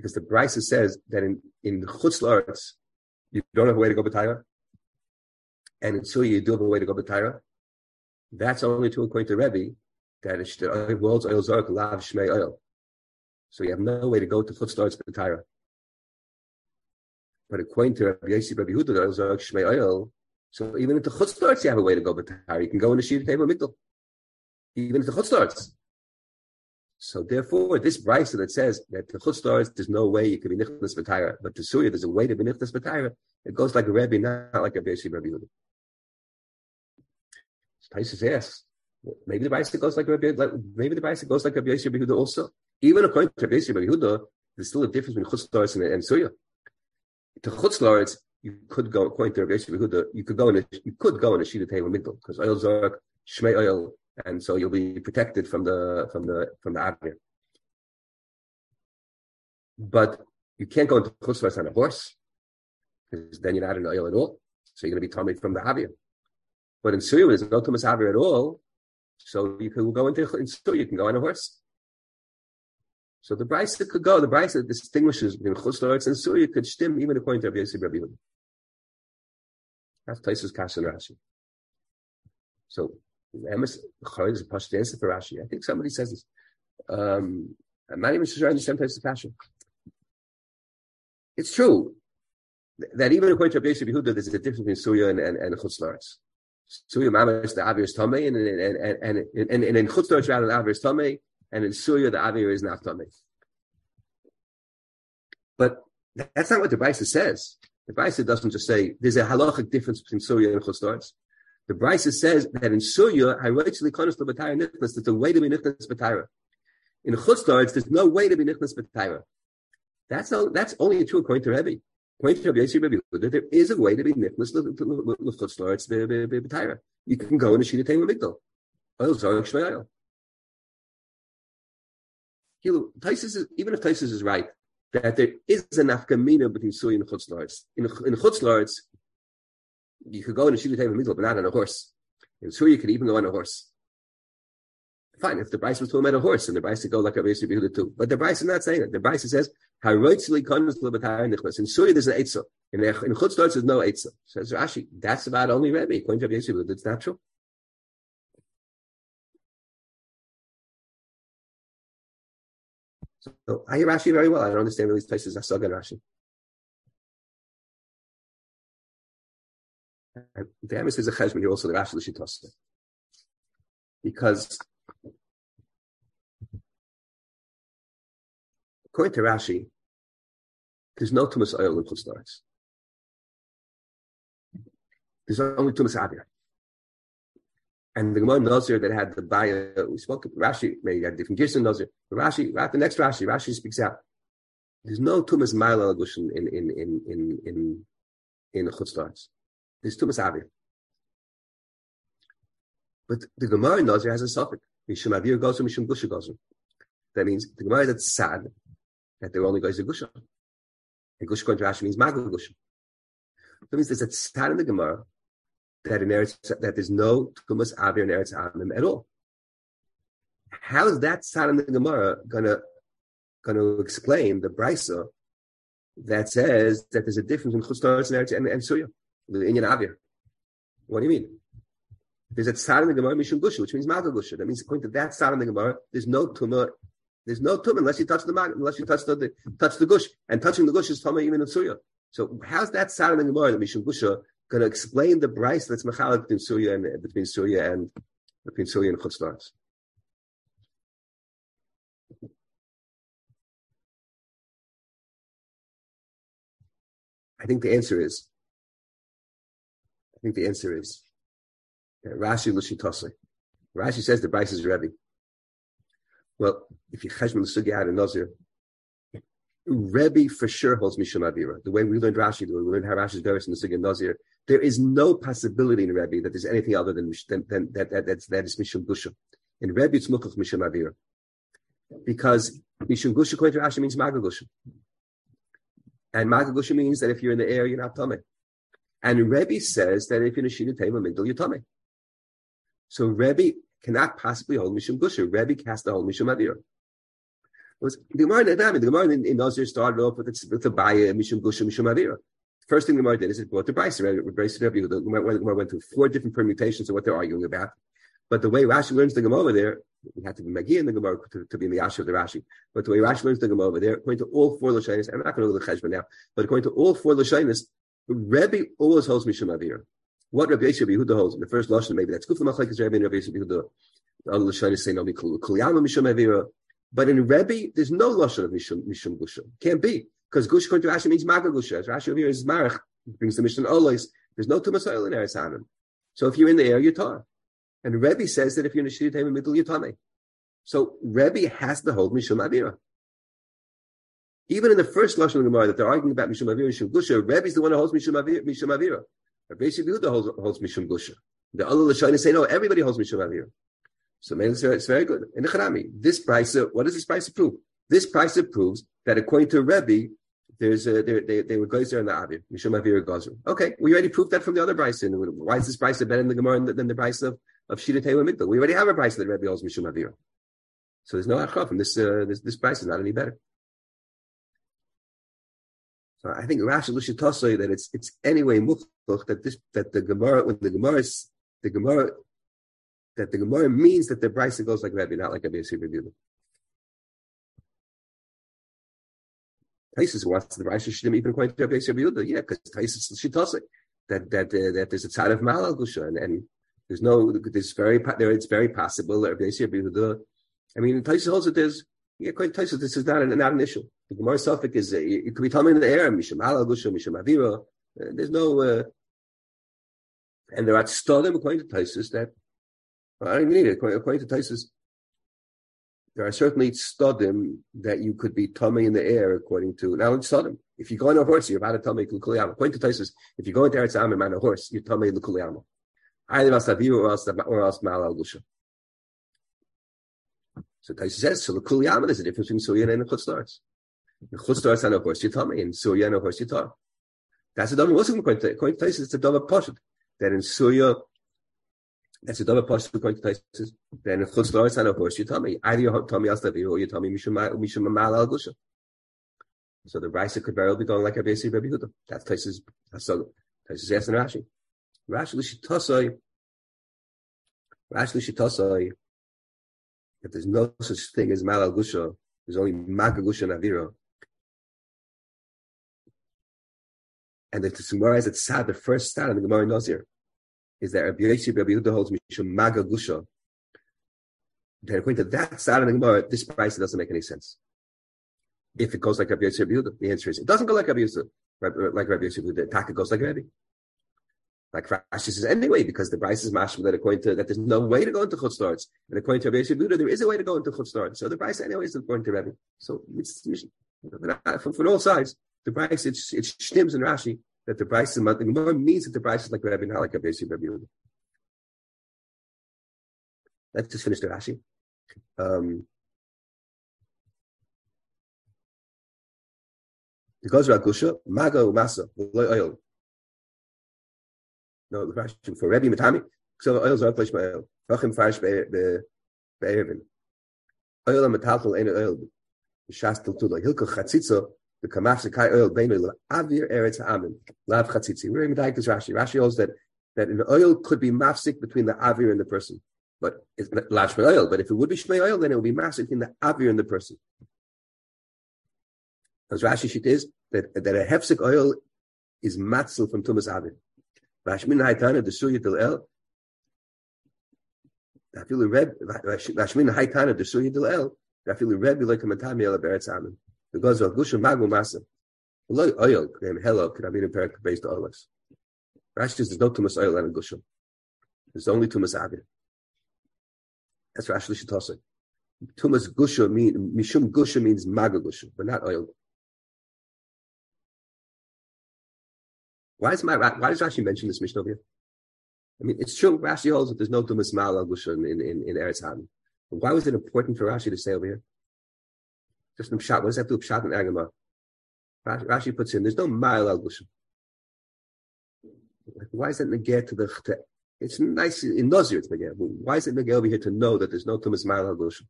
Because the Bryce says that in, in Chutz La'aretz, you don't have a way to go B'tayra, and until you do have a way to go B'tayra, that's only to to the Rebbe, that it's the world's oil zark lav shmei oil. So you have no way to go to Chutz La'aretz B'tayra. But according to Rabbi Yossi, Rabbi Huda, Shmei Oil, so even if the chutz starts, you have a way to go B'tar. You can go in the Shida Teva Migdal. Even if the chutz starts. So therefore, this brisa that says that the chutz starts, there's no way you can be nichnas b'tayra, but to Surya, there's a way to be nichnas b'tayra. It goes like a Rebbe, not like a Yossi, Rabbi Huda. Taisus asks, maybe the brisa goes like Rabbi, like, maybe the brisa goes like Rabbi Yossi, Rabbi Huda also. Even according to Rabbi Yossi, Rabbi Huda, there's still a difference between chutz starts and, and Surya to Chutz you could go according to Rabbi Yehuda, you could go in a you could go in a shida teva migdal because oil zark shmei oil, and so you'll be protected from the from the from the avir. But you can't go into Chutz on a horse because then you're not in oil at all, so you're going to be tummy from the avir. But in Syria, there's no tumas avir at all, so you can go into in Syria, you can go on a horse. So the Brisa could go, the Brisa distinguishes between Chutz and Surya could stem even according to Rabbi Yosef Rabbi. That's Taisus Kashan Rashi. So Emes Chayil is a pashut answer for Rashi. I think somebody says this. Um, I'm not even sure I understand passion. It's true that even according to Rabbi Yosef Yehuda, there's a difference between Surya and, and, and Chutz Laretz. Mamash, the Avir is Tomei, and, and, and, and, in Chutz Laretz, rather, the Avir is Tomei, and in Surya, the Avir is not Tomei. But that's not what the Brisa says. The Brisa doesn't just say there's a halachic difference between Surya and Chutz Laretz. The Brisa says that in rightly konos to B'tayra Nichnas, there's a way to be Nichnas B'tayra. In Chutz Laretz, there's no way to be Nichnas B'tayra. That's, that's only true according to Rebbe. According to Rabbi Yosef Rabbi Yehuda, there is a way to be nichnas l'chutzlaretz b'tayra. You can go in a shita tema migdal. Oil zarek shmei oil. Even if Taisus is right, that there is a nafkamina between suy and chutzlaretz. In in you could go in a shita tema migdal, but not on a horse. In suy, you could even go on a horse. Fine, if the Bryce was talking about a horse and the Bryce go like a Rabbi Yehuda too, but the Bryce is not saying it. The Bryce says Haroitzli comes to the In Surya, there's an Eitzah. In, in Chutz there's no Eitzah. Says Rashi, that's about only Rebbe. According to Rabbi that's not true. So I hear Rashi very well. I don't understand these places. I saw good Rashi. The Amos is a cheshbon here also the Rashi Lishitos. Because according to Rashi, there's no Tumas oil in Chutz There's only Tumas Avir. And the Gemara Nazir that had the Baya, we spoke of Rashi, maybe had different gears in Nazir. But Rashi, the next Rashi, Rashi speaks out. There's no Tumas Lagushin in, in, in, in, in, in Chutz There's Tumas Avir. But the Gemara Nazir has a suffix. Mishum Avir goes Mishum Gusha goes That means the Gemara that's sad that there only goes a Gusha. And Gusha going to Rashi means Magul Gusha. That means there's a sad in the Gemara that in Eretz, that there's no Tumas Avir in Eretz Amim at all. How is that sad in the Gemara gonna gonna explain the brisa that says that there's a difference in Chutz and and, and Surya, the Inyan Avir? What do you mean? There's a tzad in the Gemara Mishum Gusha, which means Magul Gusha. That means according to that tzad in the Gemara, there's no Tumah there's no tum unless you touch the mag, unless you touch the, the, touch the gush, and touching the gush is tumah even in surya. So how's that sound in the Gemara that Mishum Gusha going to explain the Bryce that's machalik between surya and between surya and between surya and chutzlars? I think the answer is. I think the answer is yeah, Rashi Lushitose. Rashi says the Bryce is ready. Well, if you cheshbon the sugya out of Nazir, Rebbe for sure holds Mishum Avira. The way we learned Rashi, the way we learned how Rashi is in the Sugya Nazir, there is no possibility in Rebbe that there's anything other than, than, than that, that, that's, that is Mishum Gusha. In Rebbe, it's Mukach Mishum Avira. Because Mishum Gusha, according to Rashi, means Maga Gusha. And Maga Gusha means that if you're in the air, you're not Tomei. And Rebbe says that if you're in a Shina Tema Migdal, you're Tomei. So Rebbe cannot possibly hold Mishum Gusha. Rebbe has to hold Mishum Avira. Was the Gemara in the in, Nazir started off with the, Baya Mishum Gusha Mishum Avira. First thing the Gemara did is it brought the Bryce. Right? Bryce the Gemara went through four different permutations of what they're arguing about. But the way Rashi learns the Gemara there, we have to be Magi in the Gemara to, to, be in the Yasha of the Rashi. But the way Rashi learns the Gemara there, according to all four Lashonis, I'm not going to go to the Cheshbon now, but according to all four Lashonis, Rebbe always holds Mishum Avira. What Rabbi Yisrael Yehuda holds in the first Lashon, maybe that's Kufla Machlek is Rebbe and Rabbi Yisrael Yehuda. The other Lashon is saying Kuliyama Mishum Avira. But in Rebbe, there's no Lashon of Mishum, Mishum Gusha. Can't be. Because Gush according to Rashi means Maga Gusha. As Rashi over here is Marach, brings the Mishnah Olis. There's no Tumas Oil in Eretz Hanan. So if you're in the air, you're tar. And Rebbe says that if you're in the Shiri Time in middle, you're Tame. So Rebbe has to hold Mishum Avira. Even in the first Lashon Gemara that they're arguing about Mishum Avira Mishum Gusha, Rebbe's the one who holds Mishum Avira. Mishum Avira. Rabbi Yehuda holds, holds Mishum Gusha. The other Lashonim say, no, everybody holds Mishum Avira. So it's very good. In the Chanami, this Bryce, what does this Bryce prove? This Bryce proves that according to Rebbe, there's a, there, they, they were gozer in the Avir, Mishum Avir gozer. Okay, we already proved that from the other Bryce. Why is this Bryce better in the Gemara than the Bryce of, of Shita Tewa? We already have a Bryce that Rebbe holds Mishum Avir. So there's no achaf, from this, uh, this, this Bryce is not any better. So I think Rashi Lushitosoi that it's it's anyway muchach that this that the Gemara when the Gemara the Gemara that the Gemara means that the Brisa goes like Rabbi, not like Rabbi Yosef Yehuda. Taisus wants the Brisa should even according to Rabbi Yosef Yehuda. Yeah, because Taisus Shitosik that that uh, that there's a tzad of Malal Gusha and, and there's no there's very there it's very possible that Rabbi Yosef Rabbi I mean, Taisus also there's yeah, quite Taisus. This is not an, not an issue. The Gemara suffix is uh, it could be coming in the air. Misham Malal Gusha, Misham Avira. Uh, there's no. Uh, and there are stodim according to Taisus that I don't even need it. According, to Taisus, there are certainly stodim that you could be tummy in the air according to now it's stodim. If you go on a horse, you're about to tummy lukuliyama. According to Taisus, if you go into Eretz Am on a horse, you're tummy lukuliyama. Either else or else or else mal al gusha. So Taisus says, so lukuliyama there's a difference between surya and chutzlaris. The chutzlaris on a horse, tummy, and surya a horse, tummy. That's a double. According to Taisus, it's a double poshut that in Surya, that's a double possible according to Taisus. Then if Chutz Loris on a horse, me either you tell me Al or you tell me Mishum Mal Al Gusha. So the Brisa could very well be going like a basic Rabbi Yehuda. That's Taisus. So Taisus asking Rashi. Rashi Lishitasai. Rashi Lishitasai. If there's no such thing as Mal Al Gusha, there's only Maga Gusha and Avira. And the Gemara has it sad, the first stat in the Gemara Nazir is that Rabbi Yosef Rabbi Yehuda holds Mishum Maga Gusha. Then according to that side of the Gemara, this Bryce doesn't make any sense. If it goes like Rabbi Yosef Rabbi Yehuda, the answer is it doesn't go like Rabbi Yosef, uh, like Rabbi Yosef Yehuda. attack goes like Rabbi. Like Rashi says anyway, because the Bryce is mashma that according to that there's no way to go into chutz starts, and according to Rabbi Yosef Yehuda, there is a way to go into chutz starts. So the Bryce anyway is according to Rabbi. So it's from, from all sides. The Bryce it's it's shtims and Rashi that the Bryce is the Gemara means that the Bryce is like Rabbi, not Rabbi Yosef Rabbi. Let's just finish the Rashi. Um, because Rakusha, Maga Masa, oil. No, the Rashi for Rabbi Matami, so oil my oil. Rachim Farish Be'ervin. Oil and metalchel ain't oil. Shastel Tula. Hilka Chatzitza, the kamaf sekai oil beinu avir eretz ha'amin lav chatzitzi. We're in Medaikas Rashi. Rashi holds that that an oil could be mafsik between the avir and the person, but it's lav oil. But if it would be shmei oil, then it would be mafsik between the avir and the person. As Rashi shit is that that a hefsik oil is matzel from tumas avir. Rashmin haitana the suya del el. Feel read Rashmin haitana the suya del el. Feel read like a matami el beretz amin. Because of Gusha Magu Masa. Oil, hello, could have been a parak based oils. Rashi says there's no tumas oil and Gusha. There's only tumas Avir. That's Rashi Shitose. Tumas Gusha mean Mishum Gusha means Maga Gusha, but not oil. Why is my why does Rashi mention this Mishnah here? I mean, it's true. Rashi holds that there's no tumas mal gusha in in, in Eretz. Why was it important for Rashi to say over here? Just in Pshat. What does that do Pshat and Agama? Rashi puts in, there's no mile gushim. Why is it negate to the to, It's nice in Nazir it's negate. Why is it negate over here to know that there's no tumas mile gushim?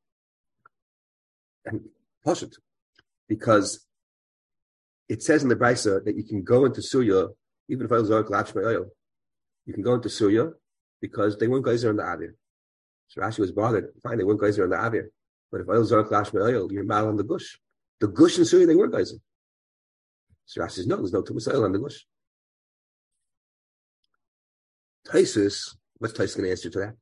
And Poshut. Because it says in the Brisa that you can go into Surya, even if I was oil, you can go into Surya because they weren't guys on the Avir. So Rashi was bothered. Fine, they weren't guys on the Avir. But if oil zark lash oil, you're mal on the gush. The gush and Surya, they were guys. So Rashi says, no, there's no tumas oil on the gush. Taisus, what's Taisus going to answer to that?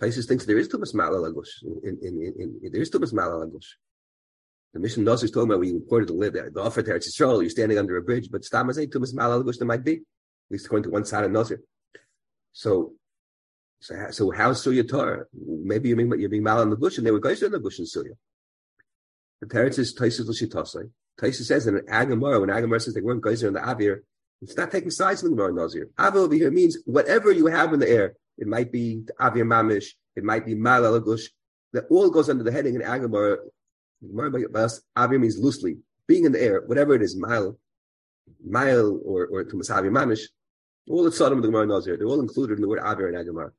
Taisus thinks there is tumas mal on gush. In, in, in, in, there is tumas mal on gush. The mission Nos is talking about when you imported to live there. The offer to Eretz Yisrael, oh, you're standing under a bridge, but Stam is a tumas mal al gush there might be. At least according to one side of Nazir. So so, so how's Surya Torah? Maybe you're being, you're being mal in the bush, and they were guys in the bush in Surya. The parents is Taisus L'Shitosai. Taisus says in Agamara, when Agamara says they weren't guys in the Avir, it's not taking sides in the Gemara Nazir. Avir over here means whatever you have in the air. It might be Avir Mamish, it might be Mal Alagush. That all goes under the heading in Agamara. Avir means loosely, being in the air, whatever it is, mile, Mal, or, or to Masavi Mamish. All the Sodom of the Gemara Nazir, they're all included in the word Avir and Agamara.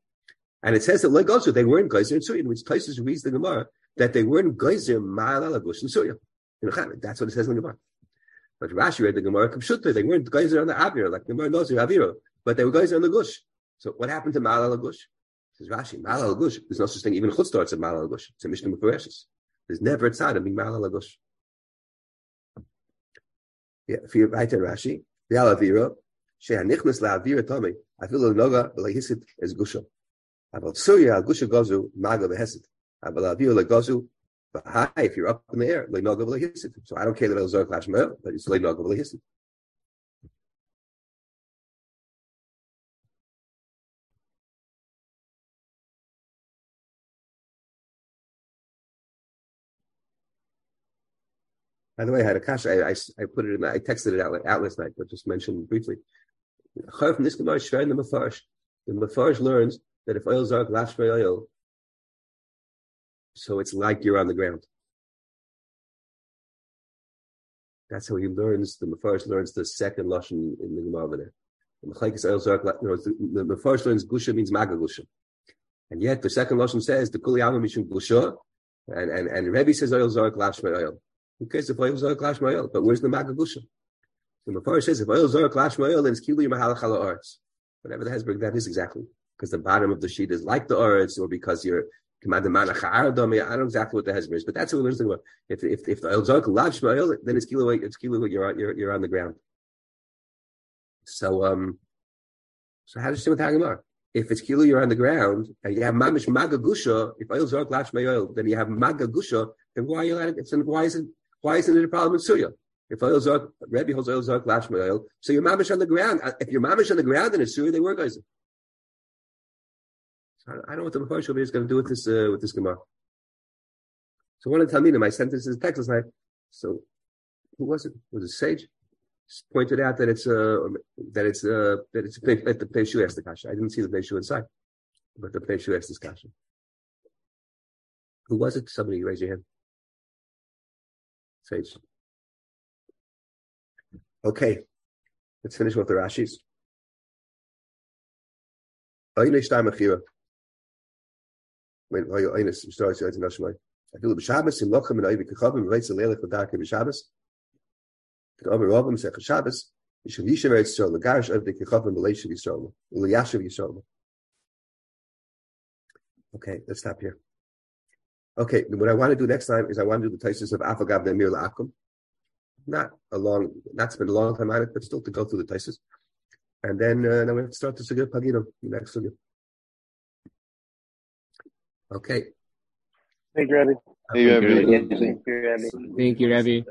And it says that like also they weren't geyser in Surya, which places reads the Gemara that they weren't geyser ma'al alagush in Surya. That's what it says in the Gemara. But Rashi read the Gemara Kamshutta, they weren't geyser on the Avir, like the Gemara knows Avira, but they were geyser on the Gush. So what happened to ma'al alagush? Says Rashi, Malal Gush. There's no such thing. Even Chutz starts at Malal Gush. It's a Mishnah Mefereshes. There's never a tzad of being Gush. Yeah, if you write in Rashi, the Alavira, Shehanichnas LaAvira Tomei, I feel the Noga, Belahisit is Gusha. About Surya, Gusha Gozu, Maga Behesit. About Avira Legozu, hi, if you're up in the air, Leinoga Belahisit. So I don't care that it'll Zor Klash Mel, but it's Leinoga Belahisit. By the way, I had a kasha. I, I, I put it in. I texted it out, out last night, but just mentioned briefly. From this Gemara, Shrein the Mefarsh, the Mefarsh learns that if oil zark lasts for oil, so it's like you're on the ground. That's how he learns. The Mefarsh learns the second lashon in the Gemara there. The Mechlekes oil zark. The Mefarsh learns gusha means maga gusha, and yet the second lashon says the kuli alma mishum gusha, and and and Rebbe says oil zark lasts for oil. Cares if oil zark lash ma'il? But where's the magagusha? The Mefarish says if oil zark lash ma'il, then it's kilu mahalach ala arts. Whatever the Hesberg that is exactly because the bottom of the sheet is like the arts, or because you're I don't know exactly what the Hesber is, but that's what we're talking about. If if if the lash ma'il, then it's kilu it's kilu you're on you're, you're on the ground. So um, so how does it with Hagamar? If it's kilo, you're on the ground, and you have mamish magagusha. If lash ma'il, then you have magagusha. Then why are you letting it? Why is it? Why isn't it a problem in Surya? If zark, Rebbe holds lash oil, so you're mamish on the ground. If you're mamish on the ground in a Surya, they were guys. I don't know what the Mepharshim is going to do with this uh, with this Gemara. So one of the Talmidim, I sent this as a text night. So who was it? Was it Sage? Pointed out that it's uh that it's uh that it's that the Peshu asked the kasha. I didn't see the Peshu inside, but the Peshu asked this kasha. Who was it? Somebody raise your hand. Sage. Okay, let's finish with the Rashis. Okay, let's stop here. Okay, what I want to do next time is I want to do the Taisus of Afagav Nemir La'akum. Not a long, not spend a long time on it, but still to go through the Taisus. And then, uh, then we have to start the Sugya Pagino, the next Sugya. Okay. Thank you, Rabbi. Thank you, Rabbi. Thank you, Rabbi.